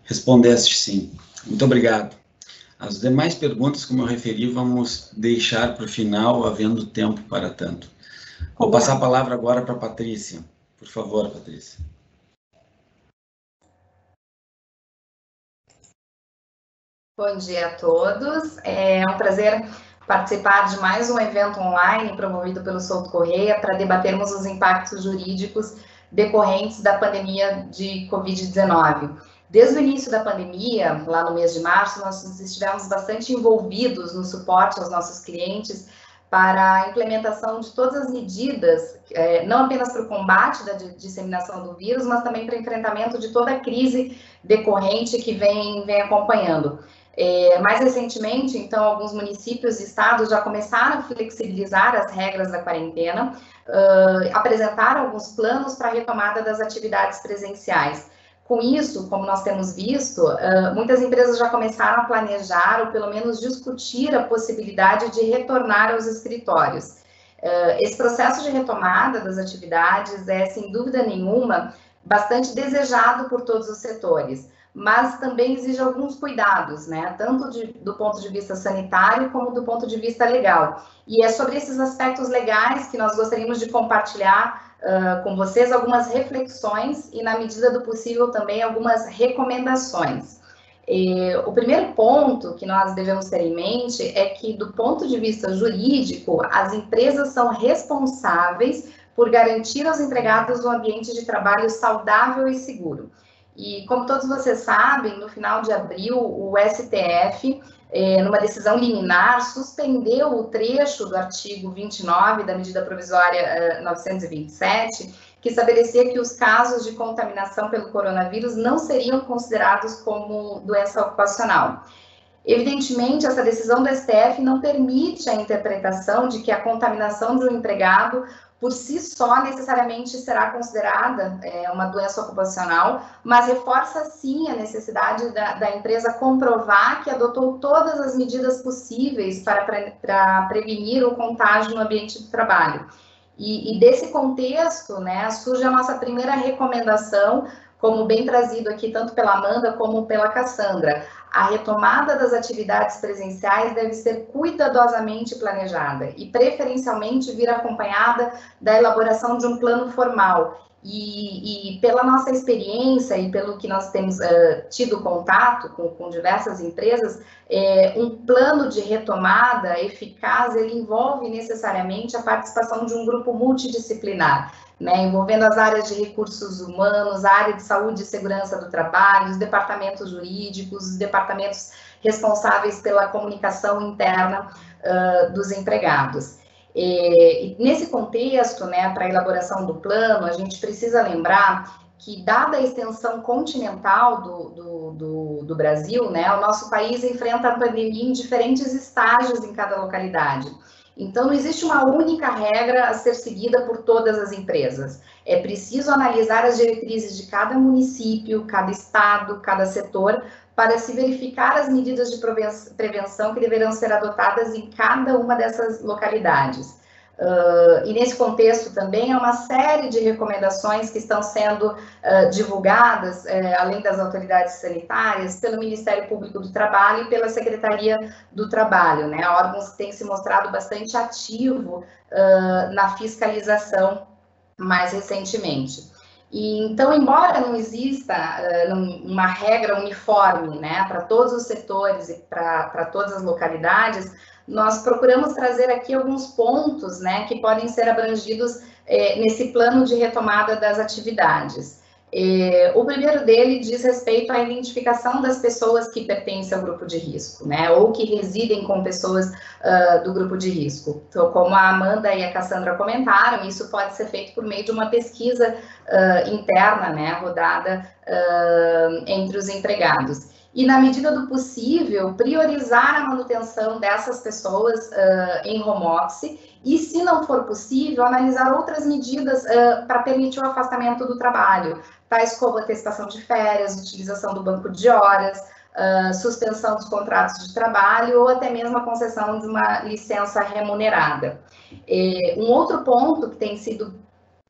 Respondeste sim. Muito obrigado. As demais perguntas, como eu referi, vamos deixar para o final, havendo tempo para tanto. Vou passar a palavra agora para a Patrícia. Por favor, Patrícia. Bom dia a todos. É um prazer participar de mais um evento online promovido pelo Souto Correia para debatermos os impactos jurídicos decorrentes da pandemia de Covid-19. Desde o início da pandemia, lá no mês de março, nós estivemos bastante envolvidos no suporte aos nossos clientes para a implementação de todas as medidas, é, não apenas para o combate da disseminação do vírus, mas também para o enfrentamento de toda a crise decorrente que vem, vem acompanhando. É, mais recentemente, então, alguns municípios e estados já começaram a flexibilizar as regras da quarentena, uh, apresentaram alguns planos para a retomada das atividades presenciais. Com isso, como nós temos visto, uh, muitas empresas já começaram a planejar ou pelo menos discutir a possibilidade de retornar aos escritórios. Uh, esse processo de retomada das atividades é, sem dúvida nenhuma, bastante desejado por todos os setores mas também exige alguns cuidados, né? Tanto de, do ponto de vista sanitário como do ponto de vista legal. E é sobre esses aspectos legais que nós gostaríamos de compartilhar uh, com vocês algumas reflexões e, na medida do possível, também algumas recomendações. E, o primeiro ponto que nós devemos ter em mente é que, do ponto de vista jurídico, as empresas são responsáveis por garantir aos empregados um ambiente de trabalho saudável e seguro. E como todos vocês sabem, no final de abril, o STF, eh, numa decisão liminar, suspendeu o trecho do artigo 29 da medida provisória eh, 927, que estabelecia que os casos de contaminação pelo coronavírus não seriam considerados como doença ocupacional. Evidentemente, essa decisão do STF não permite a interpretação de que a contaminação de um empregado por si só necessariamente será considerada é, uma doença ocupacional, mas reforça sim a necessidade da, da, empresa comprovar que adotou todas as medidas possíveis para, para prevenir o contágio no ambiente de trabalho. E, e desse contexto, né, surge a nossa primeira recomendação como bem trazido aqui tanto pela Amanda como pela Cassandra. A retomada das atividades presenciais deve ser cuidadosamente planejada e preferencialmente vir acompanhada da elaboração de um plano formal. E, e, pela nossa experiência e pelo que nós temos uh, tido contato com, com diversas empresas, é, um plano de retomada eficaz ele envolve necessariamente a participação de um grupo multidisciplinar, né, envolvendo as áreas de recursos humanos, a área de saúde e segurança do trabalho, os departamentos jurídicos, os departamentos responsáveis pela comunicação interna uh, dos empregados. E nesse contexto, né, para a elaboração do plano, a gente precisa lembrar que, dada a extensão continental do, do, do, do, Brasil, né, o nosso país enfrenta a pandemia em diferentes estágios em cada localidade. Então, não existe uma única regra a ser seguida por todas as empresas. É preciso analisar as diretrizes de cada município, cada estado, cada setor, para se verificar as medidas de prevenção que deverão ser adotadas em cada uma dessas localidades. Uh, e nesse contexto também há uma série de recomendações que estão sendo uh, divulgadas, uh, além das autoridades sanitárias, pelo Ministério Público do Trabalho e pela Secretaria do Trabalho, né? órgãos que têm se mostrado bastante ativo na fiscalização mais recentemente. E, então, embora não exista uma regra uniforme né, para todos os setores e para todas as localidades, nós procuramos trazer aqui alguns pontos né, que podem ser abrangidos eh, nesse plano de retomada das atividades. É, o primeiro dele diz respeito à identificação das pessoas que pertencem ao grupo de risco, né, ou que residem com pessoas uh, do grupo de risco. Então, como a Amanda e a Cassandra comentaram, isso pode ser feito por meio de uma pesquisa uh, interna, né, rodada uh, entre os empregados. E, na medida do possível, priorizar a manutenção dessas pessoas em home office e, se não for possível, analisar outras medidas para permitir o afastamento do trabalho, tais como atestação de férias, utilização do banco de horas, uh, suspensão dos contratos de trabalho ou até mesmo a concessão de uma licença remunerada. E um outro ponto que tem sido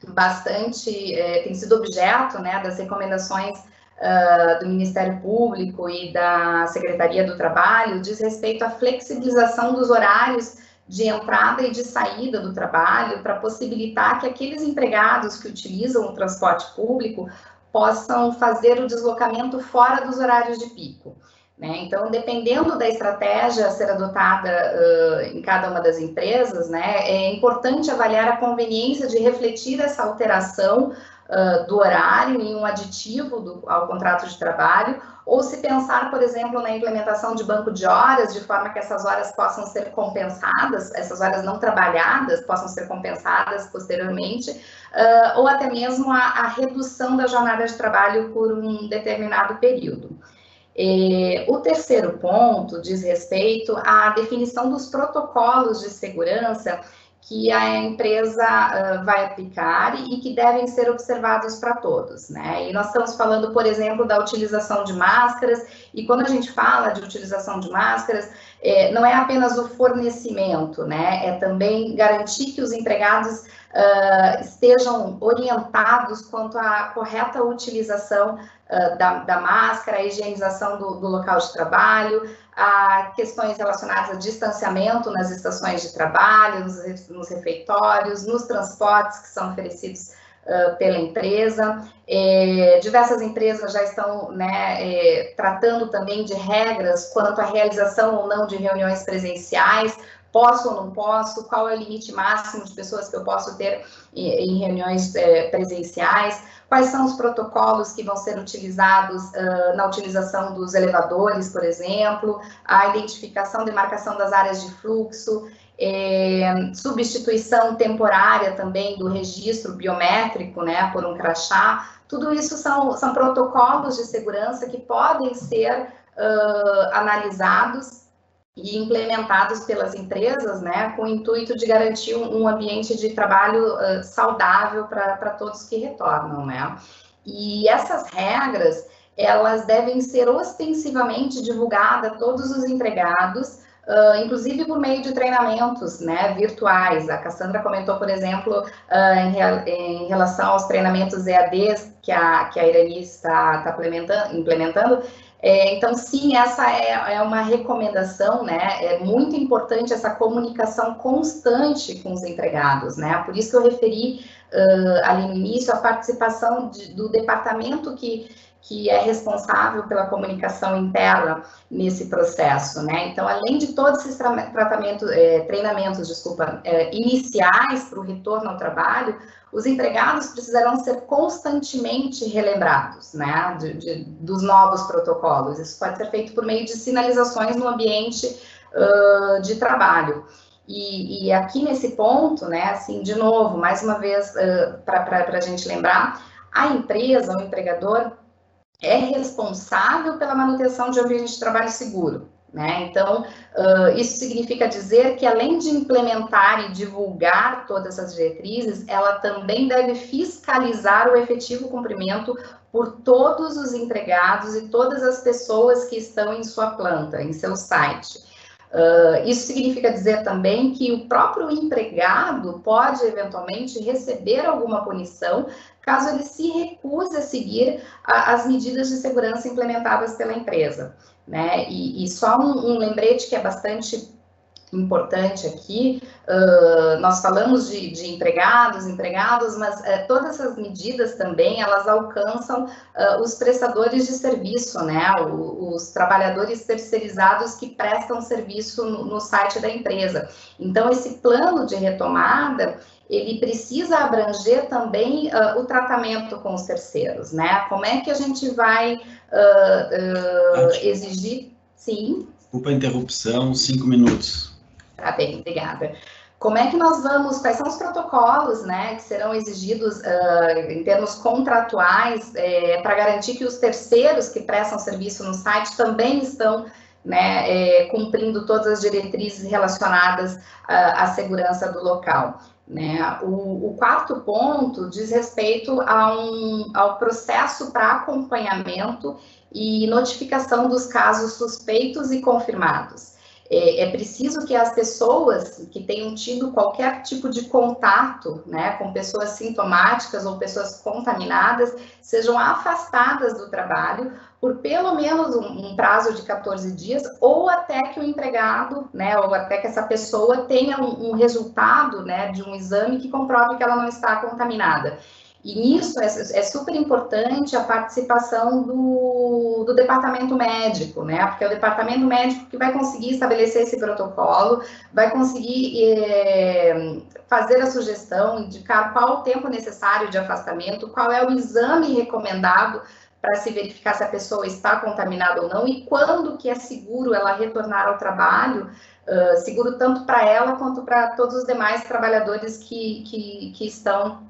bastante, é, tem sido objeto né, das recomendações uh, do Ministério Público e da Secretaria do Trabalho diz respeito à flexibilização dos horários de entrada e de saída do trabalho para possibilitar que aqueles empregados que utilizam o transporte público possam fazer o deslocamento fora dos horários de pico. Né? Então, dependendo da estratégia a ser adotada uh, em cada uma das empresas, né, é importante avaliar a conveniência de refletir essa alteração do horário em um aditivo do, ao contrato de trabalho, ou se pensar, por exemplo, na implementação de banco de horas, de forma que essas horas possam ser compensadas, essas horas não trabalhadas possam ser compensadas posteriormente, uh, ou até mesmo a, a redução da jornada de trabalho por um determinado período. O terceiro ponto diz respeito à definição dos protocolos de segurança que a empresa uh, vai aplicar e que devem ser observados para todos, né? E nós estamos falando, por exemplo, da utilização de máscaras, e quando a gente fala de utilização de máscaras, é, não é apenas o fornecimento, né? É também garantir que os empregados uh, estejam orientados quanto à correta utilização uh, da, da, máscara, a higienização do, do, local de trabalho, a questões relacionadas a distanciamento nas estações de trabalho, nos, nos refeitórios, nos transportes que são oferecidos Pela empresa. É, diversas empresas já estão né, é, tratando também de regras quanto à realização ou não de reuniões presenciais, Posso ou não posso? Qual é o limite máximo de pessoas que eu posso ter em reuniões é, presenciais? Quais são os protocolos que vão ser utilizados na utilização dos elevadores, por exemplo? A identificação, demarcação das áreas de fluxo, é, substituição temporária também do registro biométrico, né, por um crachá. Tudo isso são, são protocolos de segurança que podem ser uh, analisados e implementados pelas empresas, né, com o intuito de garantir um, ambiente de trabalho uh, saudável para todos que retornam, né. E essas regras, elas devem ser ostensivamente divulgadas a todos os empregados Uh, inclusive por meio de treinamentos né, virtuais. A Cassandra comentou, por exemplo, uh, em, em, relação aos treinamentos EADs que a, que a Irani está, está implementando, implementando. É, então, sim, essa é, é, uma recomendação, né? É muito importante essa comunicação constante com os empregados, né? Por isso que eu referi uh, ali no início a participação de, do departamento que que é responsável pela comunicação interna nesse processo, né? Então, além de todos esses tratamentos, é, treinamentos, desculpa, é, iniciais para o retorno ao trabalho, os empregados precisarão ser constantemente relembrados, né, de, de, dos novos protocolos. Isso pode ser feito por meio de sinalizações no ambiente uh, de trabalho. E, e, aqui nesse ponto, né, assim, de novo, mais uma vez, uh, para a gente lembrar, a empresa, o empregador, é responsável pela manutenção de ambiente de trabalho seguro. Né? Então, uh, isso significa dizer que, além de implementar e divulgar todas essas diretrizes, ela também deve fiscalizar o efetivo cumprimento por todos os empregados e todas as pessoas que estão em sua planta, em seu site. Uh, isso significa dizer também que o próprio empregado pode eventualmente receber alguma punição caso ele se recuse a seguir a, as medidas de segurança implementadas pela empresa. Né? E, e só um, um lembrete que é bastante importante aqui. Uh, nós falamos de, de, empregados, empregados, mas uh, todas essas medidas também elas alcançam uh, os prestadores de serviço, né? O, os trabalhadores terceirizados que prestam serviço no, no, site da empresa. Então esse plano de retomada ele precisa abranger também o tratamento com os terceiros, né? Como é que a gente vai exigir? Sim. Desculpa a interrupção, cinco minutos. Tá bem, obrigada. Como é que nós vamos, quais são os protocolos, né, que serão exigidos uh, em termos contratuais é, para garantir que os terceiros que prestam serviço no site também estão né, é, cumprindo todas as diretrizes relacionadas uh, à segurança do local. Né? O, o, quarto ponto diz respeito a um, ao processo para acompanhamento e notificação dos casos suspeitos e confirmados. É, é, preciso que as pessoas que tenham tido qualquer tipo de contato né, com pessoas sintomáticas ou pessoas contaminadas sejam afastadas do trabalho por pelo menos um, um, prazo de 14 dias, ou até que o empregado, né, ou até que essa pessoa tenha um, um resultado né, de um exame que comprove que ela não está contaminada. E nisso é, é, super importante a participação do, do, departamento médico, né? Porque é o departamento médico que vai conseguir estabelecer esse protocolo, vai conseguir é, fazer a sugestão, indicar qual o tempo necessário de afastamento, qual é o exame recomendado para se verificar se a pessoa está contaminada ou não e quando que é seguro ela retornar ao trabalho, uh, seguro tanto para ela quanto para todos os demais trabalhadores que, que, que estão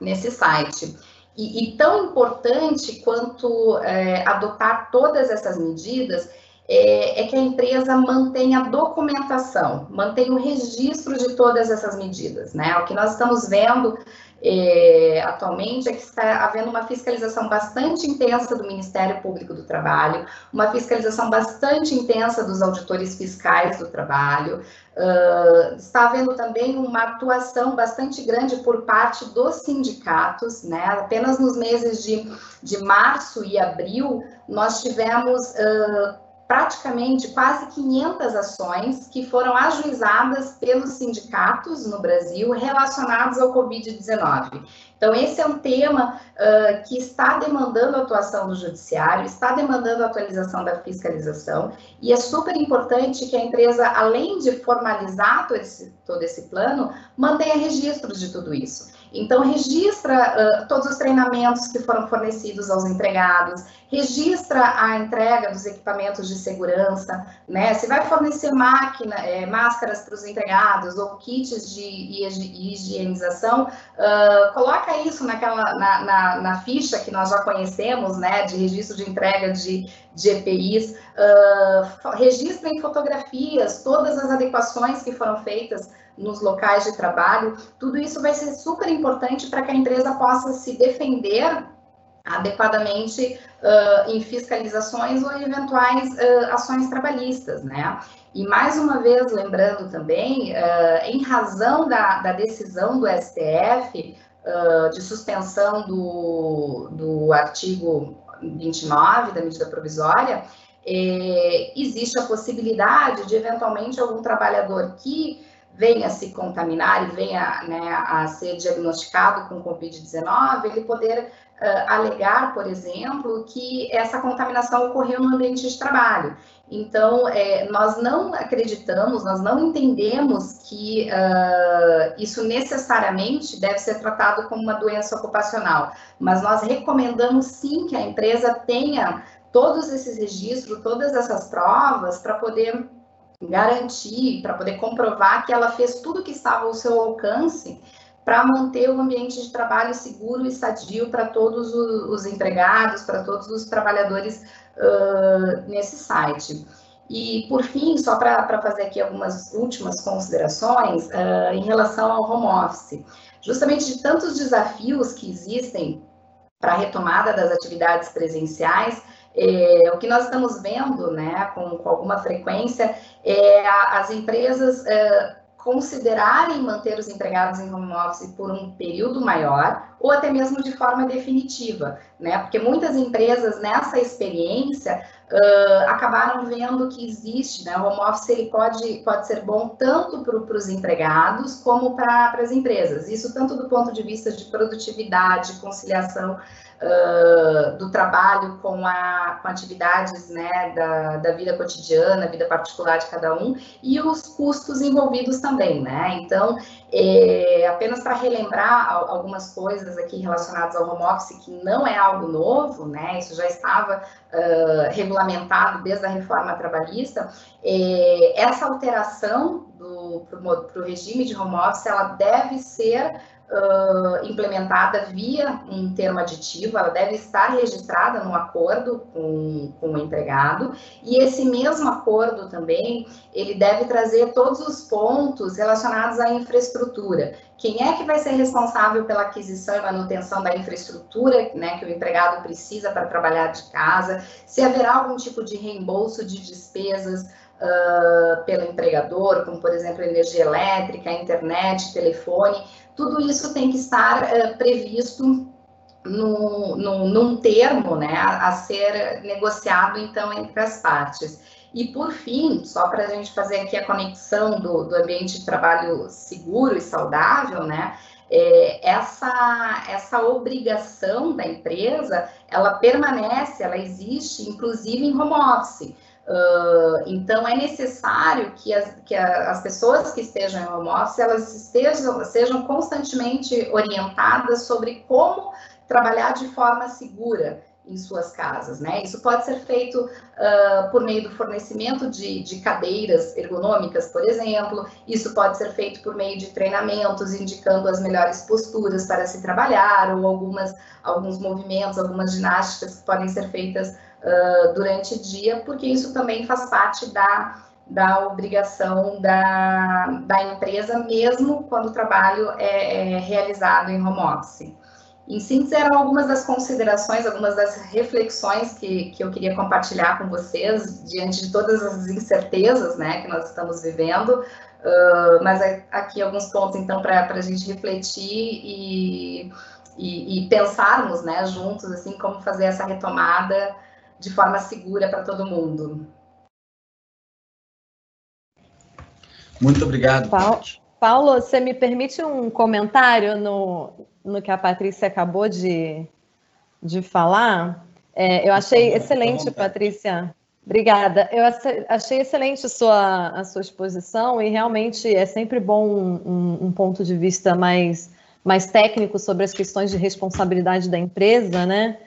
nesse site. E, e tão importante quanto é, adotar todas essas medidas é, é, que a empresa mantenha a documentação, mantenha o registro de todas essas medidas, né? O que nós estamos vendo é, atualmente é que está havendo uma fiscalização bastante intensa do Ministério Público do Trabalho, uma fiscalização bastante intensa dos auditores fiscais do trabalho, uh, está havendo também uma atuação bastante grande por parte dos sindicatos, né? Apenas nos meses de, de março e abril, nós tivemos. Uh, praticamente quase 500 ações que foram ajuizadas pelos sindicatos no Brasil relacionados ao Covid-19. Então, esse é um tema uh, que está demandando atuação do judiciário, está demandando atualização da fiscalização, e é super importante que a empresa, além de formalizar todo esse, todo esse plano, mantenha registros de tudo isso. Então, registra uh, todos os treinamentos que foram fornecidos aos empregados, registra a entrega dos equipamentos de segurança, né? Se vai fornecer máquina, é, máscaras para os empregados ou kits de higienização, uh, coloca isso naquela, na, na, na, ficha que nós já conhecemos, né? De registro de entrega de, de EPIs, uh, registra em fotografias todas as adequações que foram feitas nos locais de trabalho, tudo isso vai ser super importante para que a empresa possa se defender adequadamente uh, em fiscalizações ou eventuais uh, ações trabalhistas, né? E mais uma vez, lembrando também, uh, em razão da, da, decisão do STF de suspensão do, do artigo 29 da medida provisória, é, existe a possibilidade de, eventualmente, algum trabalhador que venha se contaminar e venha né, a ser diagnosticado com Covid-19, ele poder uh, alegar, por exemplo, que essa contaminação ocorreu no ambiente de trabalho. Então, é, nós não acreditamos, nós não entendemos que uh, isso necessariamente deve ser tratado como uma doença ocupacional, mas nós recomendamos sim que a empresa tenha todos esses registros, todas essas provas para poder garantir, para poder comprovar que ela fez tudo que estava ao seu alcance para manter o ambiente de trabalho seguro e sadio para todos os empregados, para todos os trabalhadores uh, nesse site. E, por fim, só para fazer aqui algumas últimas considerações uh, em relação ao home office. Justamente de tantos desafios que existem para a retomada das atividades presenciais, é, o que nós estamos vendo, né, com, com alguma frequência, é as empresas é, considerarem manter os empregados em home office por um período maior ou até mesmo de forma definitiva, né? Porque muitas empresas nessa experiência uh, acabaram vendo que existe, né? O home office ele pode, pode ser bom tanto para os empregados como para as empresas. Isso tanto do ponto de vista de produtividade, conciliação do trabalho com, a, com atividades né, da, da vida cotidiana, vida particular de cada um, e os custos envolvidos também, né? Então, é, apenas para relembrar algumas coisas aqui relacionadas ao home office, que não é algo novo, né? Isso já estava uh, regulamentado desde a reforma trabalhista. É, essa alteração para o regime de home office, ela deve ser uh, implementada via um termo aditivo, ela deve estar registrada no acordo com, com o empregado, e esse mesmo acordo também, ele deve trazer todos os pontos relacionados à infraestrutura. Quem é que vai ser responsável pela aquisição e manutenção da infraestrutura né, que o empregado precisa para trabalhar de casa? Se haverá algum tipo de reembolso de despesas uh, pelo empregador, como por exemplo energia elétrica, internet, telefone, tudo isso tem que estar uh, previsto no, no, num termo né, a, a, ser negociado então entre as partes. E por fim, só para a gente fazer aqui a conexão do, do ambiente de trabalho seguro e saudável, né? É, essa, essa obrigação da empresa, ela permanece, ela existe, inclusive em home office. Uh, então, é necessário que, as, que a, as pessoas que estejam em home office, elas estejam, sejam constantemente orientadas sobre como trabalhar de forma segura em suas casas, né? Isso pode ser feito uh, por meio do fornecimento de, de, cadeiras ergonômicas, por exemplo. Isso pode ser feito por meio de treinamentos, indicando as melhores posturas para se trabalhar, ou algumas, alguns movimentos, algumas ginásticas que podem ser feitas uh, durante o dia, porque isso também faz parte da, da obrigação da, da empresa, mesmo quando o trabalho é, é realizado em home office. Em síntese, eram algumas das considerações, algumas das reflexões que, que eu queria compartilhar com vocês diante de todas as incertezas né, que nós estamos vivendo, uh, mas aqui alguns pontos, então, para a gente refletir e, e, e, pensarmos né, juntos, assim, como fazer essa retomada de forma segura para todo mundo. Muito obrigado. Paulo, Paulo, você me permite um comentário no, no que a Patrícia acabou de, de falar? É, eu achei excelente, Patrícia. Obrigada. Eu achei excelente a sua, a sua exposição e realmente é sempre bom um, um, um ponto de vista mais, mais técnico sobre as questões de responsabilidade da empresa, né?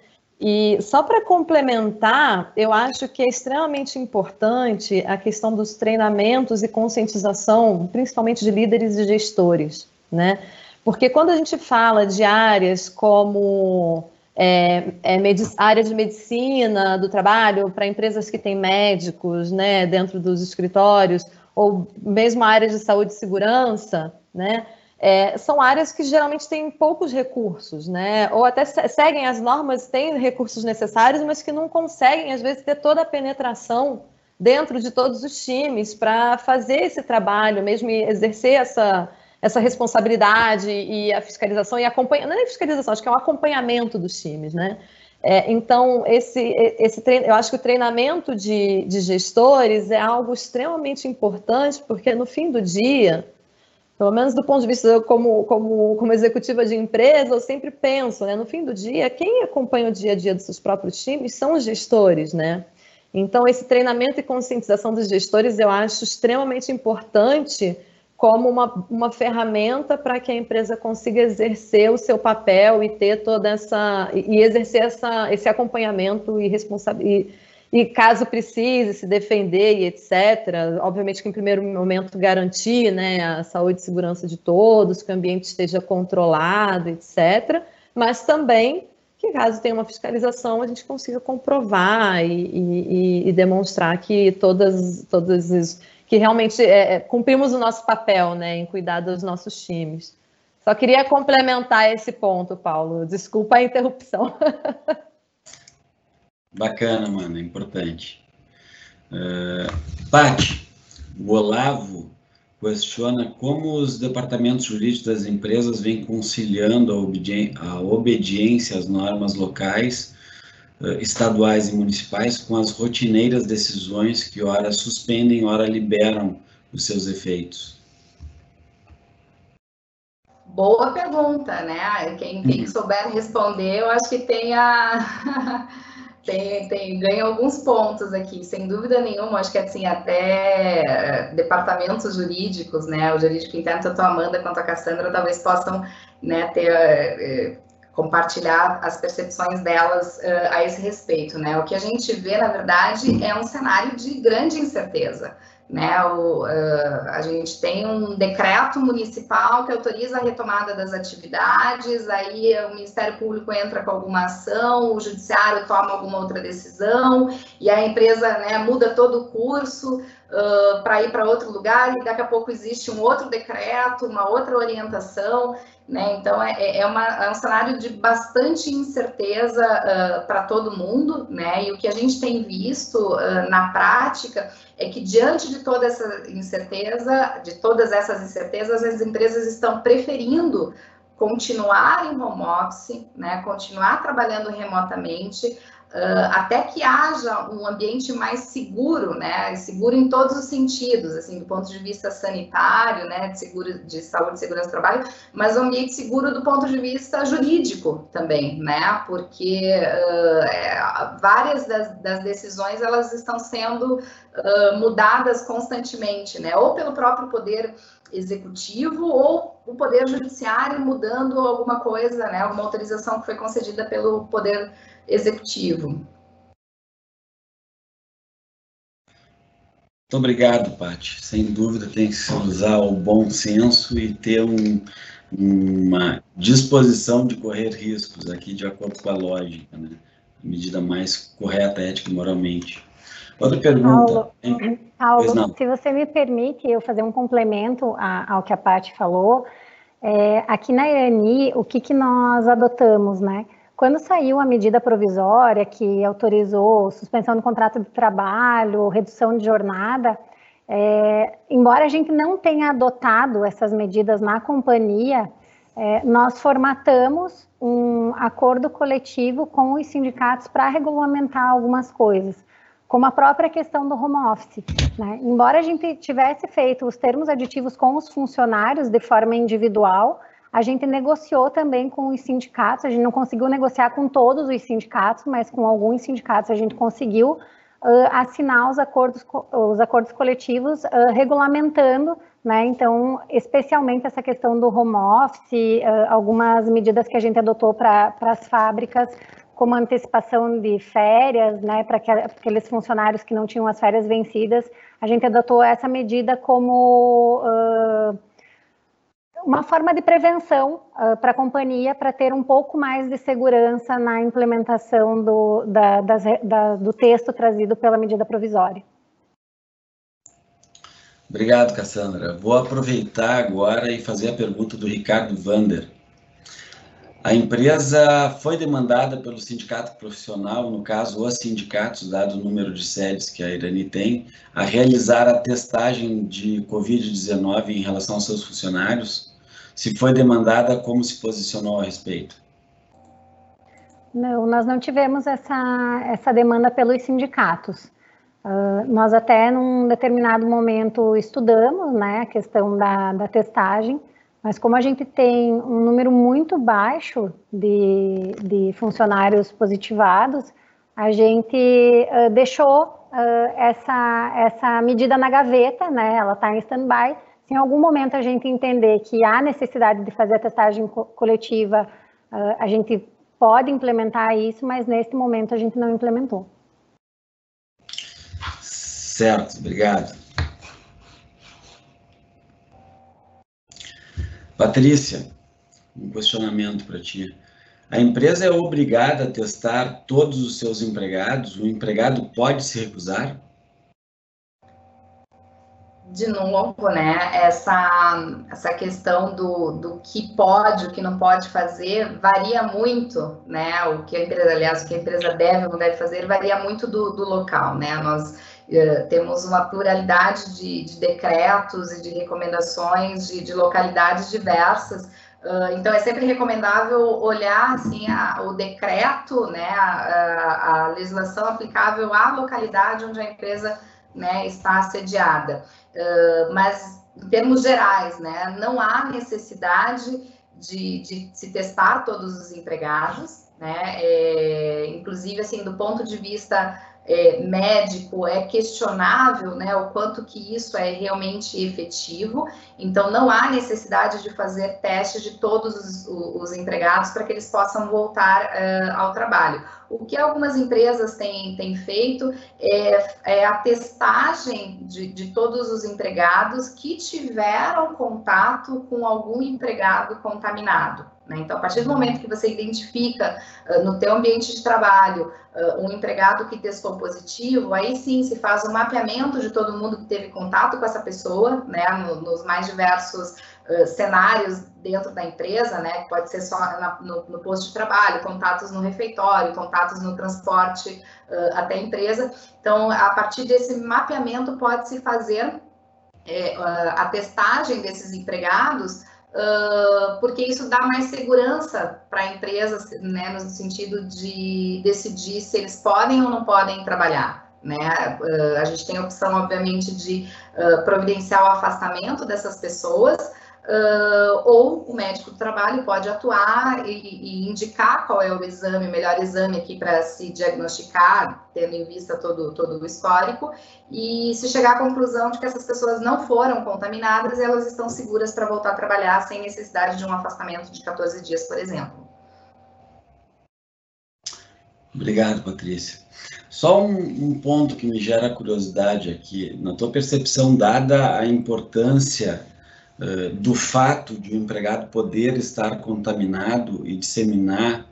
E só para complementar, eu acho que é extremamente importante a questão dos treinamentos e conscientização, principalmente de líderes e gestores, né? Porque quando a gente fala de áreas como é, é, área de medicina do trabalho para empresas que têm médicos, né, dentro dos escritórios, ou mesmo a área de saúde e segurança, né? É, são áreas que geralmente têm poucos recursos, né? Ou até seguem as normas, têm recursos necessários, mas que não conseguem, às vezes, ter toda a penetração dentro de todos os times para fazer esse trabalho, mesmo exercer essa, essa responsabilidade e a fiscalização e acompanhar, não é fiscalização, acho que é um acompanhamento dos times, né? É, então, esse, esse treino, eu acho que o treinamento de, de gestores é algo extremamente importante, porque no fim do dia, pelo menos do ponto de vista como, como, como executiva de empresa, eu sempre penso, né? No fim do dia, quem acompanha o dia a dia dos seus próprios times são os gestores, né? Então, esse treinamento e conscientização dos gestores eu acho extremamente importante como uma, uma ferramenta para que a empresa consiga exercer o seu papel e ter toda essa e exercer essa, esse acompanhamento e responsabilidade caso precise se defender e etc. Obviamente que em primeiro momento garantir né, a saúde e segurança de todos, que o ambiente esteja controlado, etc. Mas também que caso tenha uma fiscalização a gente consiga comprovar e, e, e demonstrar que todas, todas as, que realmente é, é, cumprimos o nosso papel né, em cuidar dos nossos times. Só queria complementar esse ponto, Paulo. Desculpa a interrupção. Bacana, mano, é importante. Uh, Paty, o Olavo questiona como os departamentos jurídicos das empresas vêm conciliando a, obedi a obediência às normas locais, uh, estaduais e municipais com as rotineiras decisões que ora suspendem, ora liberam os seus efeitos. Boa pergunta, né? Quem, quem uhum. souber responder, eu acho que tem a tem, tem, ganha alguns pontos aqui, sem dúvida nenhuma. Acho que assim, até departamentos jurídicos, né? O jurídico interno, tanto a Amanda quanto a Cassandra, talvez possam né, ter. É, compartilhar as percepções delas a esse respeito, né? O que a gente vê, na verdade, é um cenário de grande incerteza. Né, o, uh, a gente tem um decreto municipal que autoriza a retomada das atividades, aí o Ministério Público entra com alguma ação, o Judiciário toma alguma outra decisão, e a empresa né, muda todo o curso para ir para outro lugar, e daqui a pouco existe um outro decreto, uma outra orientação. Né? Então, é, é, é, uma, é, um cenário de bastante incerteza uh, para todo mundo, né? e o que a gente tem visto uh, na prática é que, diante de toda essa incerteza, de todas essas incertezas, as empresas estão preferindo continuar em home office, né? continuar trabalhando remotamente, Uh, até que haja um ambiente mais seguro, né, seguro em todos os sentidos, assim, do ponto de vista sanitário, né, de seguro de saúde segurança do trabalho, mas um ambiente seguro do ponto de vista jurídico também, né, porque uh, é, várias das, das, decisões elas estão sendo uh, mudadas constantemente, né, ou pelo próprio poder executivo ou o poder judiciário mudando alguma coisa, né, alguma autorização que foi concedida pelo poder executivo. Muito obrigado, Paty. Sem dúvida tem que se usar o bom senso e ter um, uma disposição de correr riscos aqui de acordo com a lógica, né? A medida mais correta, ética e moralmente. Outra pergunta. Paulo, Paulo se você me permite eu fazer um complemento ao que a Paty falou, é, aqui na Irani, o que, que nós adotamos, né? Quando saiu a medida provisória que autorizou suspensão do contrato de trabalho, redução de jornada, é, embora a gente não tenha adotado essas medidas na companhia, é, nós formatamos um acordo coletivo com os sindicatos para regulamentar algumas coisas, como a própria questão do home office. Né? Embora a gente tivesse feito os termos aditivos com os funcionários de forma individual, a gente negociou também com os sindicatos, a gente não conseguiu negociar com todos os sindicatos, mas com alguns sindicatos a gente conseguiu uh, assinar os acordos, os acordos coletivos uh, regulamentando, né, então, especialmente essa questão do home office, uh, algumas medidas que a gente adotou para as fábricas, como antecipação de férias, né, para aqueles funcionários que não tinham as férias vencidas, a gente adotou essa medida como uma forma de prevenção uh, para a companhia para ter um pouco mais de segurança na implementação do, da, das, da, do texto trazido pela medida provisória. Obrigado, Cassandra. Vou aproveitar agora e fazer a pergunta do Ricardo Vander. A empresa foi demandada pelo sindicato profissional, no caso, os sindicatos, dado o número de sedes que a Irani tem, a realizar a testagem de Covid-19 em relação aos seus funcionários? Se foi demandada, como se posicionou a respeito? Não, nós não tivemos essa, essa demanda pelos sindicatos. Uh, nós até num determinado momento estudamos né, a questão da, da testagem, mas como a gente tem um número muito baixo de, de funcionários positivados, a gente uh, deixou uh, essa, essa medida na gaveta, né, ela está em stand-by. Se em algum momento a gente entender que há necessidade de fazer a testagem co coletiva, a gente pode implementar isso, mas neste momento a gente não implementou. Certo, obrigado. Patrícia, um questionamento para ti. A empresa é obrigada a testar todos os seus empregados? O empregado pode se recusar? de novo, né, essa, essa questão do, do que pode, o que não pode fazer, varia muito, né, o que a empresa, aliás, o que a empresa deve ou não deve fazer, varia muito do, do local, né, nós temos uma pluralidade de, de, decretos e de recomendações de, de localidades diversas, uh, então é sempre recomendável olhar, assim, a, o decreto, né, a, a legislação aplicável à localidade onde a empresa né, está assediada. Uh, mas, em termos gerais, né, não há necessidade de, de se testar todos os empregados, né, é, inclusive, assim, do ponto de vista é, médico é questionável né, o quanto que isso é realmente efetivo, então não há necessidade de fazer testes de todos os, os empregados para que eles possam voltar uh, ao trabalho. O que algumas empresas têm, têm feito é, é a testagem de, de todos os empregados que tiveram contato com algum empregado contaminado. Né? Então, a partir do momento que você identifica uh, no teu ambiente de trabalho uh, um empregado que testou positivo, aí sim se faz o um mapeamento de todo mundo que teve contato com essa pessoa, né, no, nos mais diversos uh, cenários dentro da empresa, né, pode ser só na, no, no, posto de trabalho, contatos no refeitório, contatos no transporte até a empresa. Então, a partir desse mapeamento pode-se fazer é, a testagem desses empregados Uh, porque isso dá mais segurança para a empresa, né, no sentido de decidir se eles podem ou não podem trabalhar. Né? Uh, a gente tem a opção, obviamente, de uh, providenciar o afastamento dessas pessoas, Uh, ou o médico do trabalho pode atuar e, e, indicar qual é o exame, o melhor exame aqui para se diagnosticar, tendo em vista todo, todo o histórico, e se chegar à conclusão de que essas pessoas não foram contaminadas, elas estão seguras para voltar a trabalhar sem necessidade de um afastamento de 14 dias, por exemplo. Obrigado, Patrícia. Só um, um ponto que me gera curiosidade aqui, na tua percepção, dada a importância eh, do fato de o um empregado poder estar contaminado e disseminar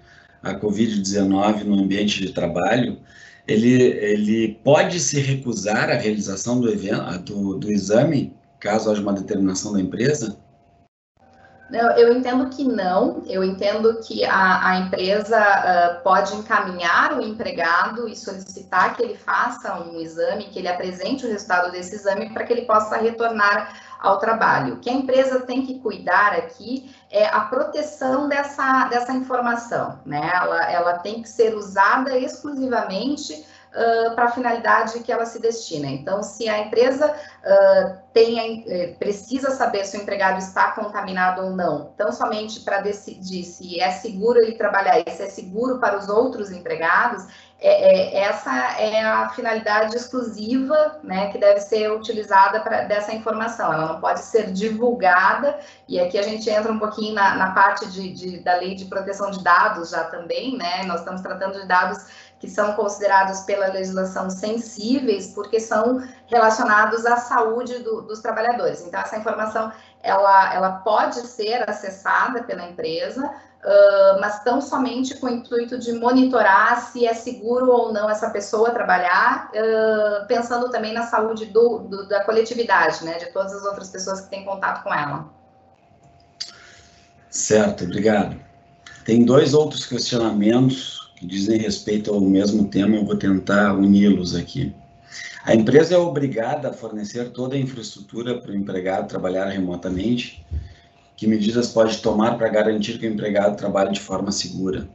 a Covid-19 no ambiente de trabalho, ele, ele pode se recusar à realização do, evento, do, do exame, caso haja uma determinação da empresa? Eu, entendo que não, eu entendo que a, a empresa uh, pode encaminhar o empregado e solicitar que ele faça um exame, que ele apresente o resultado desse exame para que ele possa retornar ao trabalho. O que a empresa tem que cuidar aqui é a proteção dessa, dessa informação, né? Ela, ela tem que ser usada exclusivamente uh, para a finalidade que ela se destina. Então, se a empresa uh, tem, eh, precisa saber se o empregado está contaminado ou não, tão somente para decidir se é seguro ele trabalhar e se é seguro para os outros empregados, é, é, essa é a finalidade exclusiva né, que deve ser utilizada para dessa informação. Ela não pode ser divulgada, e aqui a gente entra um pouquinho na, na parte de, de, da lei de proteção de dados já também, né? Nós estamos tratando de dados que são considerados pela legislação sensíveis, porque são relacionados à saúde do, dos trabalhadores. Então, essa informação ela, ela pode ser acessada pela empresa, uh, mas tão somente com o intuito de monitorar se é seguro ou não essa pessoa trabalhar, uh, pensando também na saúde do, do, da coletividade, né, de todas as outras pessoas que têm contato com ela. Certo, obrigado. Tem dois outros questionamentos que dizem respeito ao mesmo tema, eu vou tentar uni-los aqui. A empresa é obrigada a fornecer toda a infraestrutura para o empregado trabalhar remotamente? Que medidas pode tomar para garantir que o empregado trabalhe de forma segura?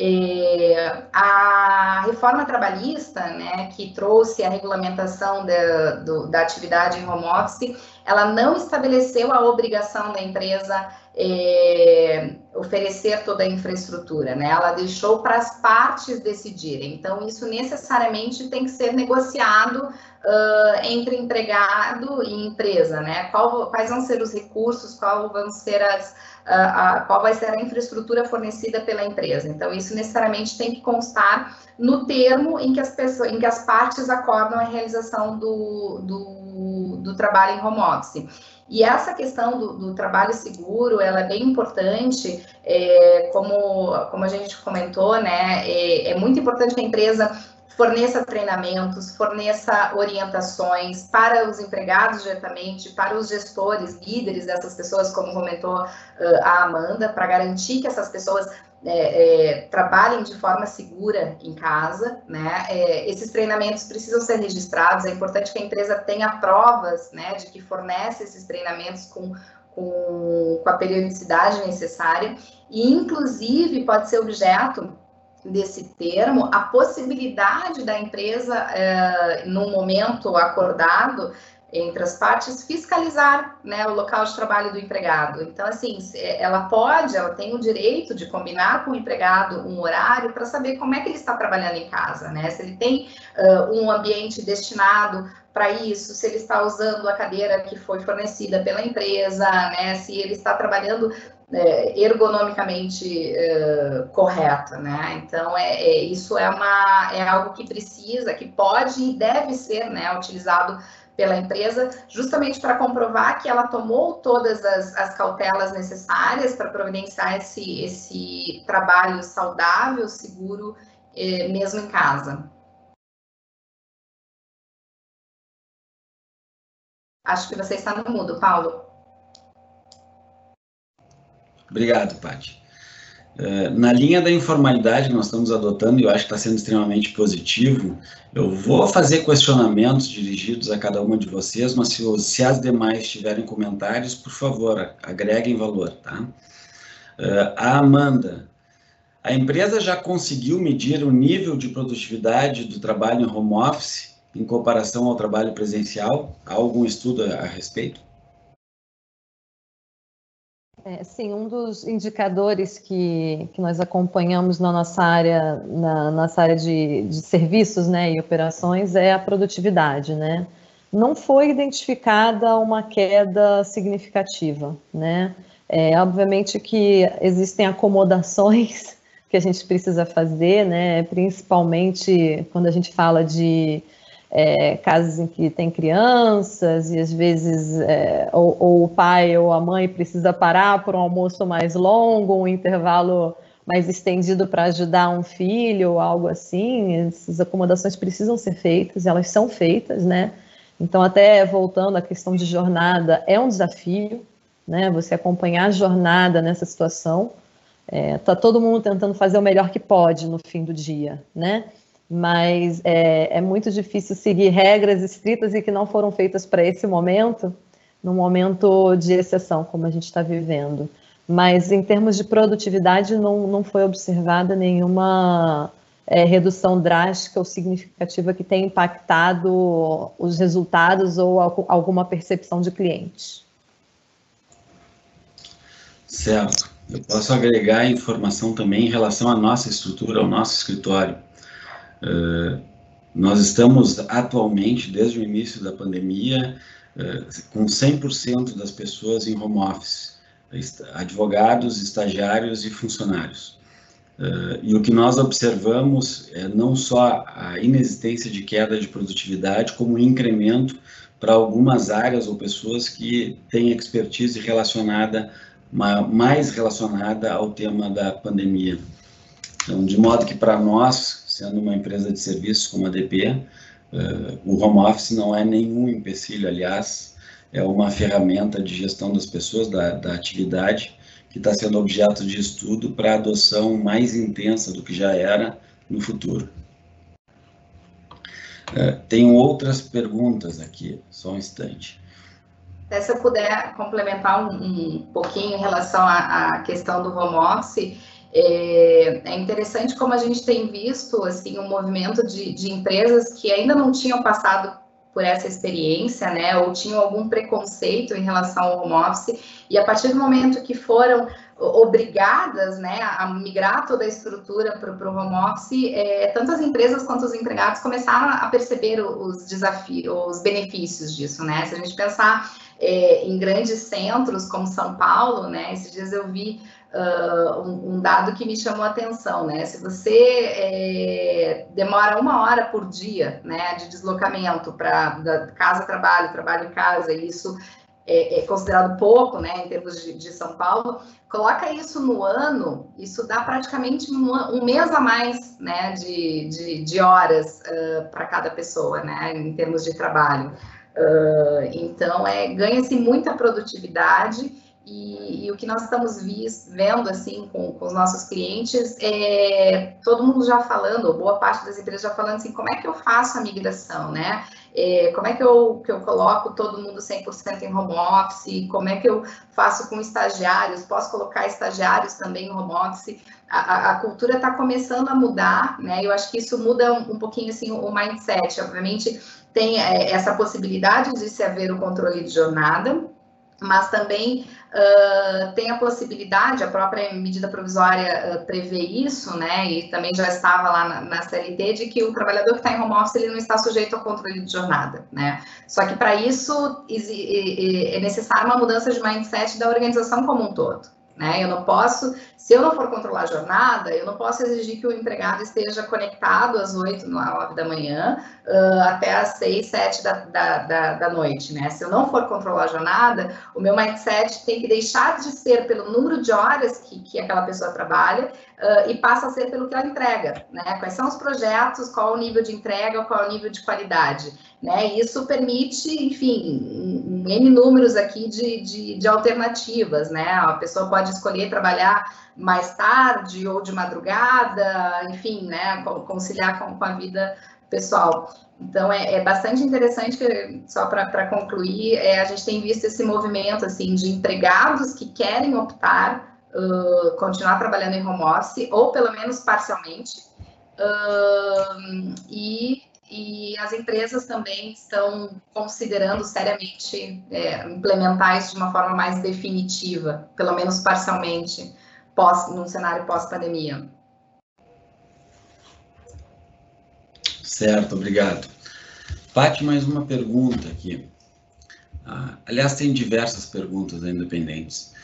É, a reforma trabalhista, né, que trouxe a regulamentação da, do, da atividade em home office, ela não estabeleceu a obrigação da empresa é, oferecer toda a infraestrutura, né? Ela deixou para as partes decidirem. Então, isso necessariamente tem que ser negociado uh, entre empregado e empresa, né? Qual, quais vão ser os recursos, qual vão ser as, uh, qual vai ser a infraestrutura fornecida pela empresa. Então, isso necessariamente tem que constar no termo em que as pessoas, em que as partes acordam a realização do, do, do trabalho em home office. E essa questão do, do, trabalho seguro, ela é bem importante, é, como, como a gente comentou, né, é, é muito importante que a empresa forneça treinamentos, forneça orientações para os empregados diretamente, para os gestores, líderes dessas pessoas, como comentou uh, a Amanda, para garantir que essas pessoas é, é, trabalhem de forma segura em casa, né? É, esses treinamentos precisam ser registrados. É importante que a empresa tenha provas, né, de que fornece esses treinamentos com, com, com a periodicidade necessária. E, inclusive, pode ser objeto desse termo a possibilidade da empresa, é, no momento acordado, entre as partes fiscalizar né, o local de trabalho do empregado. Então, assim, ela pode, ela tem o direito de combinar com o empregado um horário para saber como é que ele está trabalhando em casa, né? Se ele tem uh, um ambiente destinado para isso, se ele está usando a cadeira que foi fornecida pela empresa, né? Se ele está trabalhando ergonomicamente uh, correto, né? Então é, é, isso é uma é algo que precisa, que pode e deve ser, né, utilizado pela empresa, justamente para comprovar que ela tomou todas as, as cautelas necessárias para providenciar esse, esse trabalho saudável, seguro, eh, mesmo em casa. Acho que você está no mudo, Paulo. Obrigado, Paty. Eh, na linha da informalidade que nós estamos adotando, e eu acho que está sendo extremamente positivo, eu vou fazer questionamentos dirigidos a cada uma de vocês, mas se, se as demais tiverem comentários, por favor, agreguem valor, tá? Uh, a Amanda, a empresa já conseguiu medir o nível de produtividade do trabalho em home office em comparação ao trabalho presencial? Há algum estudo a respeito? É, sim, um dos indicadores que, que nós acompanhamos na nossa área, na nossa área de, de serviços né, e operações é a produtividade, né? Não foi identificada uma queda significativa, né? É, obviamente que existem acomodações que a gente precisa fazer, né? Principalmente quando a gente fala de é, casos em que tem crianças e às vezes é, ou, ou, o pai ou a mãe precisa parar por um almoço mais longo, um intervalo mais estendido para ajudar um filho ou algo assim, essas acomodações precisam ser feitas, elas são feitas, né? Então, até voltando à questão de jornada, é um desafio, né? Você acompanhar a jornada nessa situação. É, todo mundo tentando fazer o melhor que pode no fim do dia, né? Mas é, é, muito difícil seguir regras estritas e que não foram feitas para esse momento, num momento de exceção, como a gente está vivendo. Mas em termos de produtividade, não, não foi observada nenhuma é, redução drástica ou significativa que tenha impactado os resultados ou alguma percepção de cliente. Certo. Eu posso agregar informação também em relação à nossa estrutura, ao nosso escritório. Uh, nós estamos atualmente, desde o início da pandemia, uh, com 100% das pessoas em home office, advogados, estagiários e funcionários. Uh, e o que nós observamos é não só a inexistência de queda de produtividade, como um incremento para algumas áreas ou pessoas que têm expertise relacionada mais relacionada ao tema da pandemia. Então, de modo que para nós, sendo uma empresa de serviços como a DP, uh, o home office não é nenhum empecilho, aliás, é uma ferramenta de gestão das pessoas, da, da atividade, que está sendo objeto de estudo para adoção mais intensa do que já era no futuro. Uh, tenho outras perguntas aqui, só um instante. Se eu puder complementar um, um pouquinho em relação à, questão do home office, é, é, interessante como a gente tem visto assim um movimento de, de empresas que ainda não tinham passado por essa experiência, né, ou tinham algum preconceito em relação ao home office, e a partir do momento que foram obrigadas né, a migrar toda a estrutura para o home office, é, tanto as empresas quanto os empregados começaram a perceber os desafios, os benefícios disso, né? Se a gente pensar é, em grandes centros como São Paulo, né? Esses dias eu vi uh, um, um, dado que me chamou a atenção, né? Se você é, demora uma hora por dia, né, de deslocamento para casa trabalho, trabalho casa, e isso é, é, considerado pouco, né, em termos de, de, São Paulo, coloca isso no ano, isso dá praticamente um, um mês a mais, né, de, de, de horas uh, para cada pessoa, né, em termos de trabalho. Uh, então, é, ganha-se muita produtividade e, e, o que nós estamos vis, vendo assim com, com, os nossos clientes é todo mundo já falando, boa parte das empresas já falando assim, como é que eu faço a migração, né? É, como é que eu, que eu coloco todo mundo 100% em home office? Como é que eu faço com estagiários? Posso colocar estagiários também em home office? A, a, a cultura está começando a mudar, né? Eu acho que isso muda um, um pouquinho assim o mindset. Obviamente tem é, essa possibilidade de se haver o controle de jornada, mas também uh, tem a possibilidade, a própria medida provisória uh, prevê isso, né, e também já estava lá na, na CLT, de que o trabalhador que está em home office ele não está sujeito ao controle de jornada, né. Só que para isso é necessária uma mudança de mindset da organização como um todo. Né? Eu não posso, se eu não for controlar a jornada, eu não posso exigir que o empregado esteja conectado às 8, 9 da manhã, uh, até às 6, 7 da, da, da, da, noite, né? Se eu não for controlar a jornada, o meu mindset tem que deixar de ser pelo número de horas que, que aquela pessoa trabalha uh, e passa a ser pelo que ela entrega, né? Quais são os projetos, qual o nível de entrega, qual o nível de qualidade. Né? Isso permite, enfim, N números aqui de, de, de, alternativas, né? A pessoa pode escolher trabalhar mais tarde ou de madrugada, enfim, né? Conciliar com, com a vida pessoal. Então, é, é bastante interessante, que, só para concluir, é, a gente tem visto esse movimento, assim, de empregados que querem optar, uh, continuar trabalhando em home office, ou pelo menos parcialmente, uh, e e as empresas também estão considerando seriamente é, implementar isso de uma forma mais definitiva, pelo menos parcialmente, pós, num cenário pós-pandemia. Certo, obrigado. Pati, mais uma pergunta aqui. Ah, aliás, tem diversas perguntas independentes. Eh,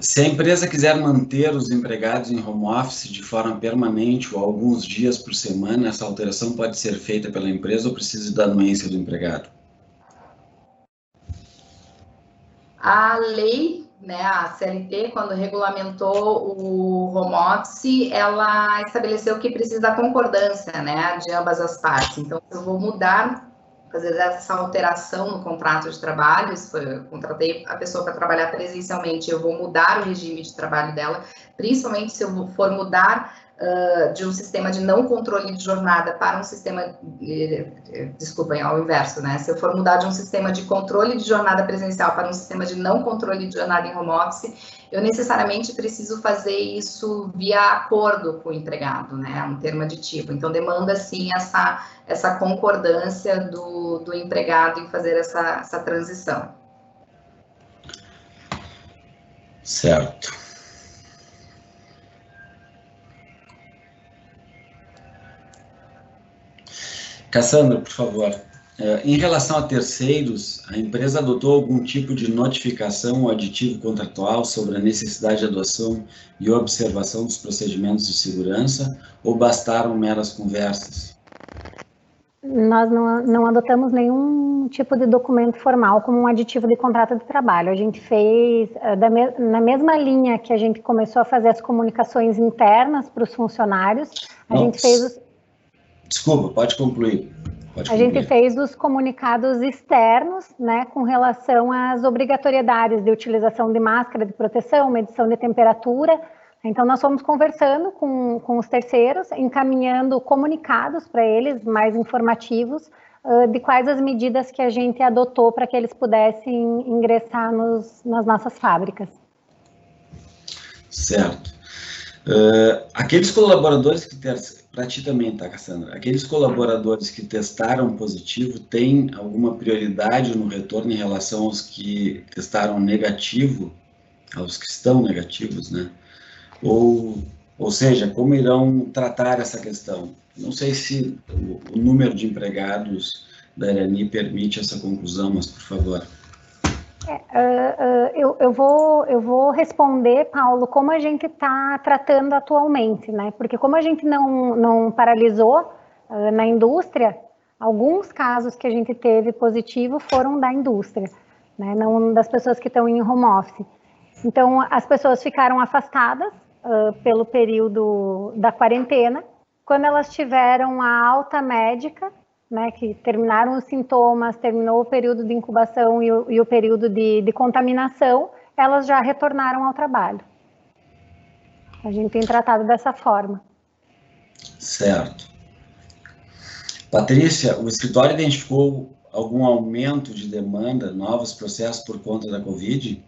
se a empresa quiser manter os empregados em home office de forma permanente ou alguns dias por semana, essa alteração pode ser feita pela empresa ou precisa da anuência do empregado? A lei, né, a CLT, quando regulamentou o home office, ela estabeleceu que precisa da concordância, né, de ambas as partes. Então, eu vou mudar fazer essa alteração no contrato de trabalho, eu contratei a pessoa para trabalhar presencialmente, eu vou mudar o regime de trabalho dela, principalmente se eu for mudar uh, de um sistema de não controle de jornada para um sistema, eh, desculpem, ao inverso, né? Se eu for mudar de um sistema de controle de jornada presencial para um sistema de não controle de jornada em home office, eu necessariamente preciso fazer isso via acordo com o empregado, né? Um termo aditivo. Então, demanda, sim, essa, essa concordância do, do empregado em fazer essa, essa transição. Certo. Cassandra, por favor. É, em relação a terceiros, a empresa adotou algum tipo de notificação ou aditivo contratual sobre a necessidade de adoção e observação dos procedimentos de segurança ou bastaram meras conversas? nós não, não adotamos nenhum tipo de documento formal como um aditivo de contrato de trabalho. A gente fez, eh, me, na mesma linha que a gente começou a fazer as comunicações internas para os funcionários, a não, gente fez os... Desculpa, pode concluir. Pode a gente fez os comunicados externos, né, com relação às obrigatoriedades de utilização de máscara de proteção, medição de temperatura, então, nós fomos conversando com, com os terceiros, encaminhando comunicados para eles, mais informativos, de quais as medidas que a gente adotou para que eles pudessem ingressar nos, nas nossas fábricas. Certo. Uh, aqueles colaboradores que para ti também, tá, Cassandra? Aqueles colaboradores que testaram positivo têm alguma prioridade no retorno em relação aos que testaram negativo, aos que estão negativos, né? Ou, ou seja, como irão tratar essa questão? Não sei se o, o número de empregados da Irani permite essa conclusão, mas por favor. Uh, eu, eu, vou, eu vou responder, Paulo, como a gente está tratando atualmente, né? Porque como a gente não, não paralisou uh, na indústria, alguns casos que a gente teve positivo foram da indústria, né? Não das pessoas que estão em home office. Então, as pessoas ficaram afastadas uh, pelo período da quarentena. Quando elas tiveram a alta médica, né, que terminaram os sintomas, terminou o período de incubação e o, e o período de, de contaminação, elas já retornaram ao trabalho. A gente tem tratado dessa forma. Certo. Patrícia, o escritório identificou algum aumento de demanda, novos processos por conta da Covid?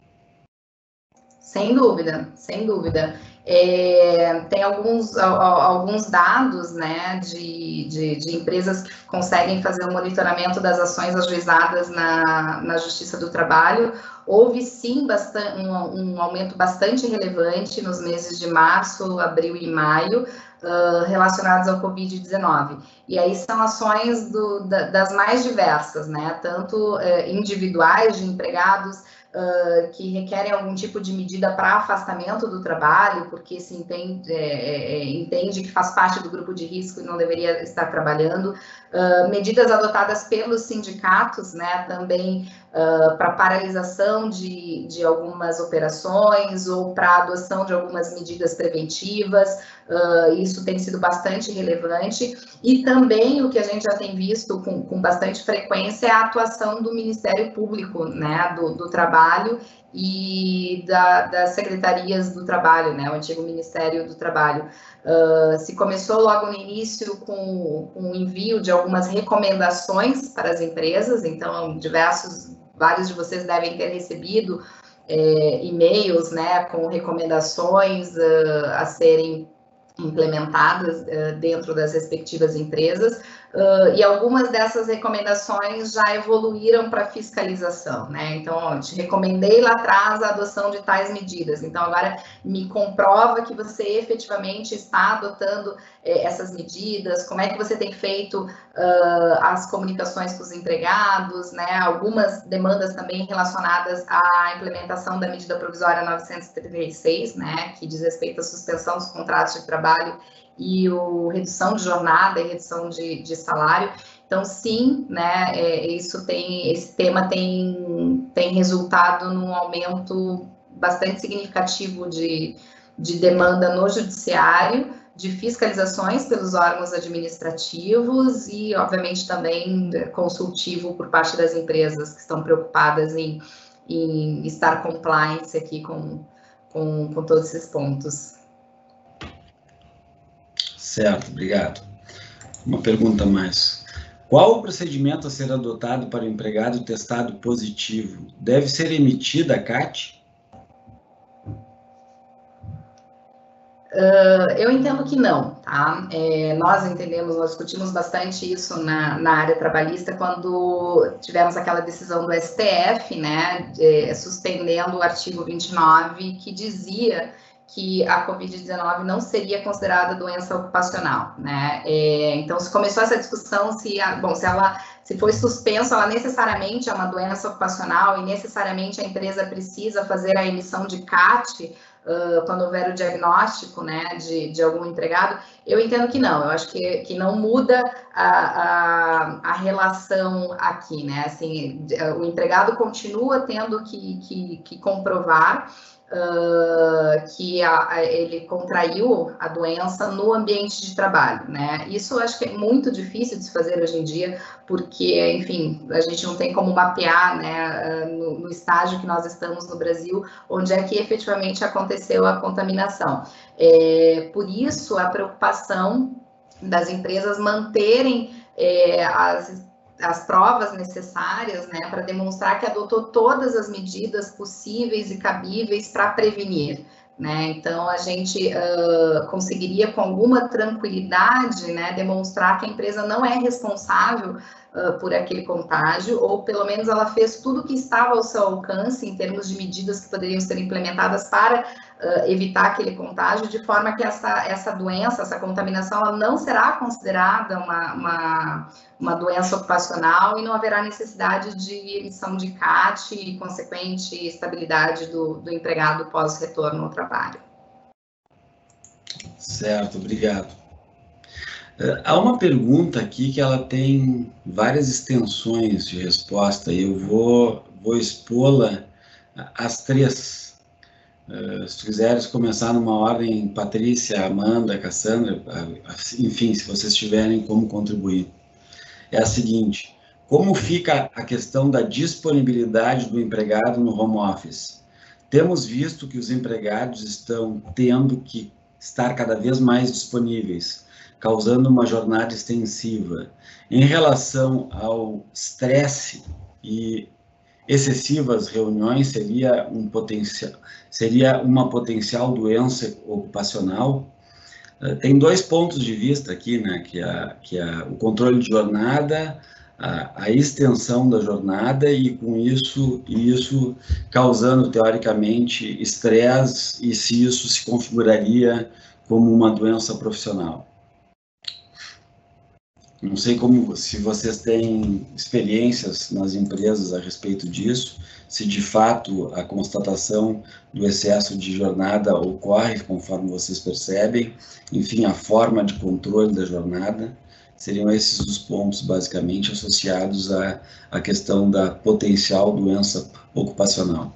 Sem dúvida, sem dúvida. É, tem alguns, alguns dados né, de, de, de, empresas que conseguem fazer o monitoramento das ações ajuizadas na, na Justiça do Trabalho. Houve sim bastante, um, um aumento bastante relevante nos meses de março, abril e maio, uh, relacionados ao Covid-19. E aí são ações do, da, das mais diversas, né? tanto uh, individuais de empregados uh, que requerem algum tipo de medida para afastamento do trabalho, porque se entende, é, é, é, entende que faz parte do grupo de risco e não deveria estar trabalhando. Uh, medidas adotadas pelos sindicatos, né, também uh, para paralisação de, de algumas operações ou para adoção de algumas medidas preventivas, uh, isso tem sido bastante relevante. E também o que a gente já tem visto com, com bastante frequência é a atuação do Ministério Público, né, do, do Trabalho e da, das secretarias do trabalho, né, o antigo Ministério do Trabalho. Uh, se começou logo no início com, o envio de algumas recomendações para as empresas, então diversos, vários de vocês devem ter recebido é, e-mails, né, com recomendações uh, a serem implementadas uh, dentro das respectivas empresas, Uh, e algumas dessas recomendações já evoluíram para fiscalização, né? Então, ó, te recomendei lá atrás a adoção de tais medidas. Então, agora me comprova que você efetivamente está adotando eh, essas medidas, como é que você tem feito uh, as comunicações com os empregados, né? Algumas demandas também relacionadas à implementação da medida provisória 936, né? Que diz respeito à suspensão dos contratos de trabalho e o redução de jornada e redução de, de salário. Então, sim, né, é, isso tem, esse tema tem, tem resultado num aumento bastante significativo de, de demanda no judiciário, de fiscalizações pelos órgãos administrativos e, obviamente, também consultivo por parte das empresas que estão preocupadas em, em estar compliance aqui com, com, com todos esses pontos. Certo, obrigado. Uma pergunta mais. Qual o procedimento a ser adotado para o empregado testado positivo? Deve ser emitida a CAT? Uh, eu entendo que não, tá? É, nós entendemos, nós discutimos bastante isso na, na área trabalhista quando tivemos aquela decisão do STF, né, de, suspendendo o artigo 29, que dizia que a Covid-19 não seria considerada doença ocupacional, né? É, então, se começou essa discussão se, a, bom, se ela se foi suspensa, ela necessariamente é uma doença ocupacional e necessariamente a empresa precisa fazer a emissão de CAT quando houver o diagnóstico, né, de, de algum empregado. Eu entendo que não, eu acho que, que não muda a, a, a relação aqui, né? Assim, o empregado continua tendo que, que, que comprovar que a, a, ele contraiu a doença no ambiente de trabalho, né? Isso eu acho que é muito difícil de se fazer hoje em dia, porque, enfim, a gente não tem como mapear, né, no, no estágio que nós estamos no Brasil, onde é que efetivamente aconteceu a contaminação. É, por isso, a preocupação das empresas manterem é, as as provas necessárias né, para demonstrar que adotou todas as medidas possíveis e cabíveis para prevenir. Né? Então, a gente uh, conseguiria, com alguma tranquilidade, né, demonstrar que a empresa não é responsável uh, por aquele contágio, ou pelo menos ela fez tudo o que estava ao seu alcance em termos de medidas que poderiam ser implementadas para uh, evitar aquele contágio, de forma que essa, essa doença, essa contaminação, ela não será considerada uma, uma, uma doença ocupacional e não haverá necessidade de emissão de CAT e consequente estabilidade do, do empregado pós-retorno ao trabalho. Certo, obrigado. É, há uma pergunta aqui que ela tem várias extensões de resposta e eu vou, vou expô-la as três Uh, se quiseres começar numa ordem, Patrícia, Amanda, Cassandra, uh, enfim, se vocês tiverem como contribuir. É a seguinte: como fica a questão da disponibilidade do empregado no home office? Temos visto que os empregados estão tendo que estar cada vez mais disponíveis, causando uma jornada extensiva. Em relação ao estresse e excessivas reuniões seria um potencial seria uma potencial doença ocupacional. Uh, tem dois pontos de vista aqui né que é que é o controle de jornada a, a, extensão da jornada e com isso isso causando teoricamente estresse e se isso se configuraria como uma doença profissional não sei como se vocês têm experiências nas empresas a respeito disso, se de fato a constatação do excesso de jornada ocorre conforme vocês percebem, enfim, a forma de controle da jornada. Seriam esses os pontos basicamente associados à, à questão da potencial doença ocupacional.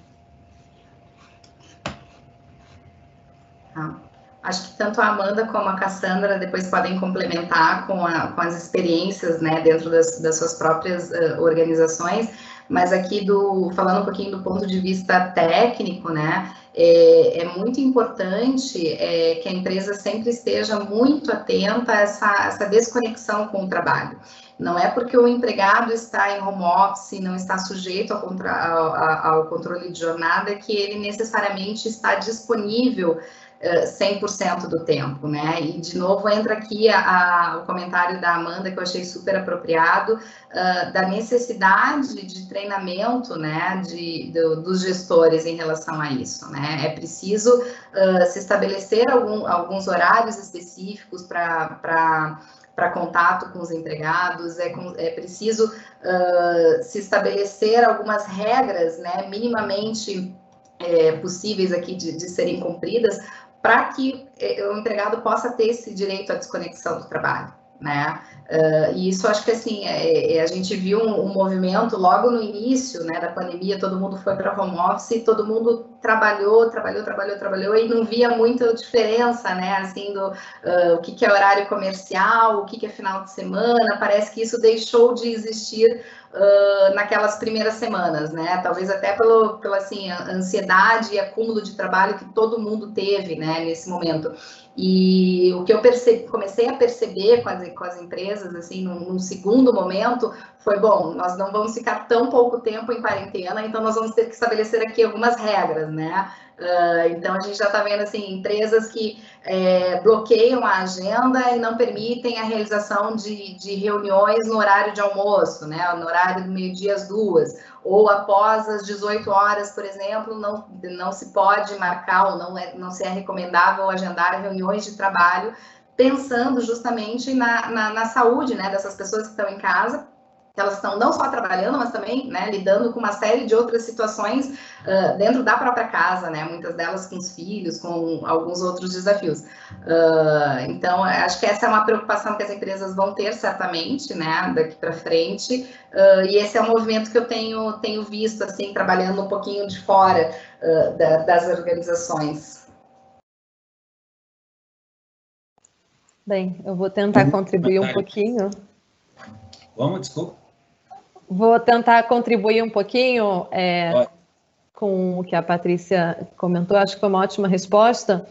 Acho que tanto a Amanda como a Cassandra depois podem complementar com, a, com as experiências né, dentro das, das suas próprias uh, organizações, mas aqui do falando um pouquinho do ponto de vista técnico, né, é, é muito importante é, que a empresa sempre esteja muito atenta a essa, essa desconexão com o trabalho. Não é porque o empregado está em home office, não está sujeito ao, contra, ao, ao controle de jornada, que ele necessariamente está disponível 100% do tempo, né? E de novo entra aqui a, a, o comentário da Amanda que eu achei super apropriado uh, da necessidade de treinamento, né, de, do, dos gestores em relação a isso, né? É preciso uh, se estabelecer algum, alguns horários específicos para para contato com os empregados, é, é preciso uh, se estabelecer algumas regras, né, minimamente é, possíveis aqui de, de serem cumpridas para que eh, o empregado possa ter esse direito à desconexão do trabalho, né? Uh, e isso acho que assim é, é, a gente viu um, um, movimento logo no início, né, da pandemia, todo mundo foi para home office, todo mundo trabalhou, trabalhou, trabalhou, trabalhou e não via muita diferença, né, assim do uh, o que, que é horário comercial, o que, que é final de semana. Parece que isso deixou de existir uh, naquelas primeiras semanas, né? Talvez até pelo, pela assim, ansiedade e acúmulo de trabalho que todo mundo teve, né, nesse momento. E o que eu percebi, comecei a perceber com as, com as empresas, assim, num, num, segundo momento, foi, bom, nós não vamos ficar tão pouco tempo em quarentena, então nós vamos ter que estabelecer aqui algumas regras, né? Uh, então a gente já está vendo assim empresas que é, bloqueiam a agenda e não permitem a realização de, de, reuniões no horário de almoço, né? No horário do meio-dia às duas, ou após as 18 horas, por exemplo, não, não se pode marcar ou não, é, não se é recomendável agendar reuniões de trabalho, pensando justamente na, na, na saúde né, dessas pessoas que estão em casa que elas estão não só trabalhando, mas também né, lidando com uma série de outras situações uh, dentro da própria casa, né? Muitas delas com os filhos, com alguns outros desafios. Uh, então, acho que essa é uma preocupação que as empresas vão ter certamente, né? Daqui para frente. Uh, e esse é um movimento que eu tenho, tenho visto, assim, trabalhando um pouquinho de fora da, das organizações. Bem, eu vou tentar contribuir um pouquinho. Vamos, desculpa. Vou tentar contribuir um pouquinho é, com o que a Patrícia comentou, acho que foi uma ótima resposta.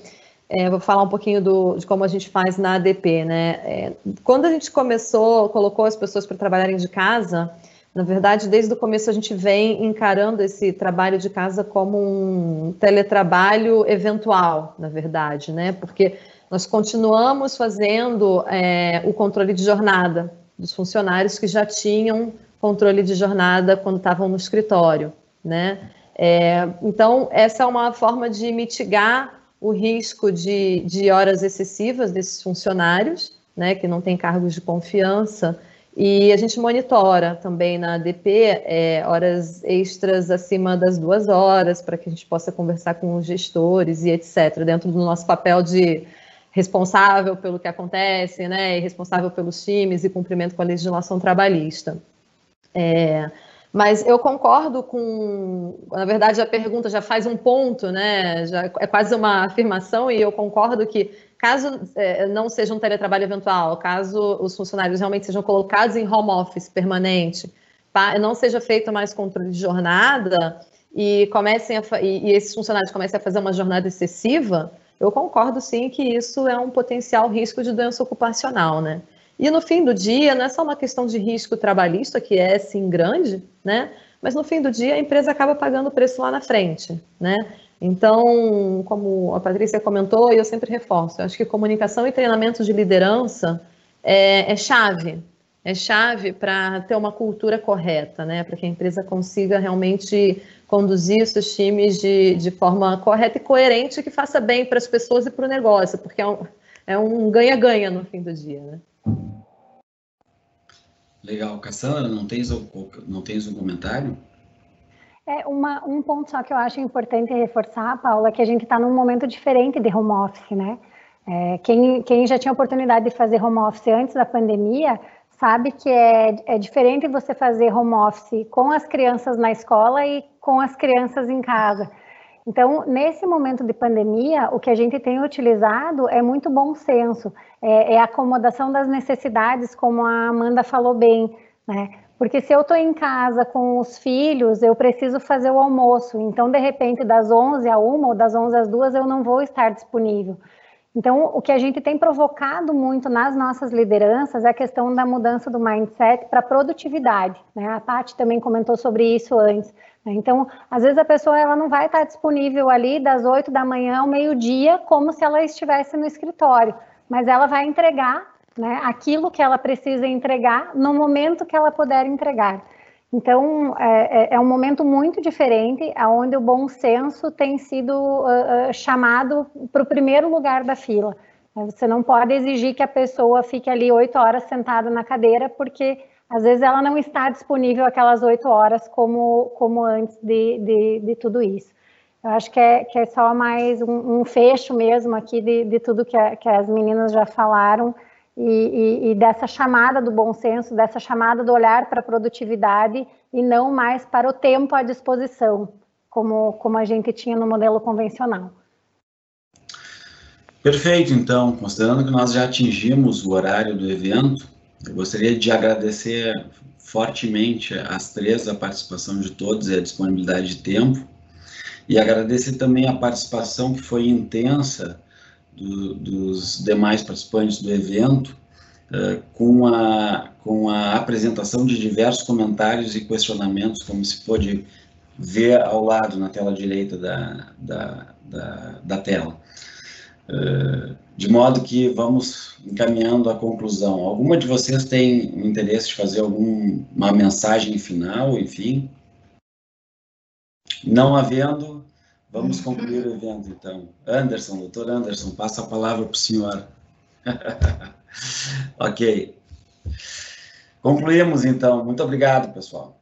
É, vou falar um pouquinho do, de como a gente faz na ADP. Né? É, quando a gente começou, colocou as pessoas para trabalharem de casa, na verdade, desde o começo a gente vem encarando esse trabalho de casa como um teletrabalho eventual, na verdade, né? Porque nós continuamos fazendo é, o controle de jornada dos funcionários que já tinham controle de jornada quando estavam no escritório, né? É, então, essa é uma forma de mitigar o risco de, de horas excessivas desses funcionários, né, que não têm cargos de confiança, e a gente monitora também na ADP é, horas extras acima das duas horas, para que a gente possa conversar com os gestores e etc., dentro do nosso papel de responsável pelo que acontece, né, e responsável pelos times e cumprimento com a legislação trabalhista. É, mas eu concordo com, na verdade, a pergunta já faz um ponto, né? Já é quase uma afirmação e eu concordo que caso é, não seja um teletrabalho eventual, caso os funcionários realmente sejam colocados em home office permanente, não seja feito mais controle de jornada e comecem a, e, esses funcionários comecem a fazer uma jornada excessiva, eu concordo sim que isso é um potencial risco de doença ocupacional, né? E no fim do dia, não é só uma questão de risco trabalhista, que é sim grande, né? Mas no fim do dia, a empresa acaba pagando o preço lá na frente, né? Então, como a Patrícia comentou, e eu sempre reforço, eu acho que comunicação e treinamento de liderança é, é chave, é chave para ter uma cultura correta, né? Para que a empresa consiga realmente conduzir seus times de, de forma correta e coerente, que faça bem para as pessoas e para o negócio, porque é um ganha-ganha é um no fim do dia, né? Legal. Cassandra, não tens, não tens um comentário? É uma, um ponto só que eu acho importante reforçar, Paula, que a gente está num momento diferente de home office, né? É, quem, quem já tinha oportunidade de fazer home office antes da pandemia sabe que é, é diferente você fazer home office com as crianças na escola e com as crianças em casa. Então, nesse momento de pandemia, o que a gente tem utilizado é muito bom senso, é, é acomodação das necessidades, como a Amanda falou bem, né? Porque se eu estou em casa com os filhos, eu preciso fazer o almoço. Então, de repente, das 11 a 1 ou das 11 às 2, eu não vou estar disponível. Então, o que a gente tem provocado muito nas nossas lideranças é a questão da mudança do mindset para produtividade. Né? A Tati também comentou sobre isso antes. Então, às vezes a pessoa ela não vai estar disponível ali das 8 da manhã ao meio-dia, como se ela estivesse no escritório, mas ela vai entregar né, aquilo que ela precisa entregar no momento que ela puder entregar. Então, é, é, é um momento muito diferente, onde o bom senso tem sido uh, chamado para o primeiro lugar da fila. Você não pode exigir que a pessoa fique ali oito horas sentada na cadeira, porque às vezes ela não está disponível aquelas oito horas como, como antes de, de, de, tudo isso. Eu acho que é, que é só mais um, um fecho mesmo aqui de, de tudo que, a, que as meninas já falaram e, e, e, dessa chamada do bom senso, dessa chamada do olhar para a produtividade e não mais para o tempo à disposição, como, como a gente tinha no modelo convencional. Perfeito, então, considerando que nós já atingimos o horário do evento, eu gostaria de agradecer fortemente às três a participação de todos e a disponibilidade de tempo, e agradecer também a participação que foi intensa do, dos demais participantes do evento, uh, com, a, com a apresentação de diversos comentários e questionamentos, como se pôde ver ao lado, na tela direita da, da, da, da tela. Uh, de modo que vamos encaminhando a conclusão. Alguma de vocês tem interesse de fazer alguma mensagem final, enfim? Não havendo, Vamos concluir o evento, então. Anderson, doutor Anderson, passa a palavra para o senhor. ok. Concluímos, então. Muito obrigado, pessoal.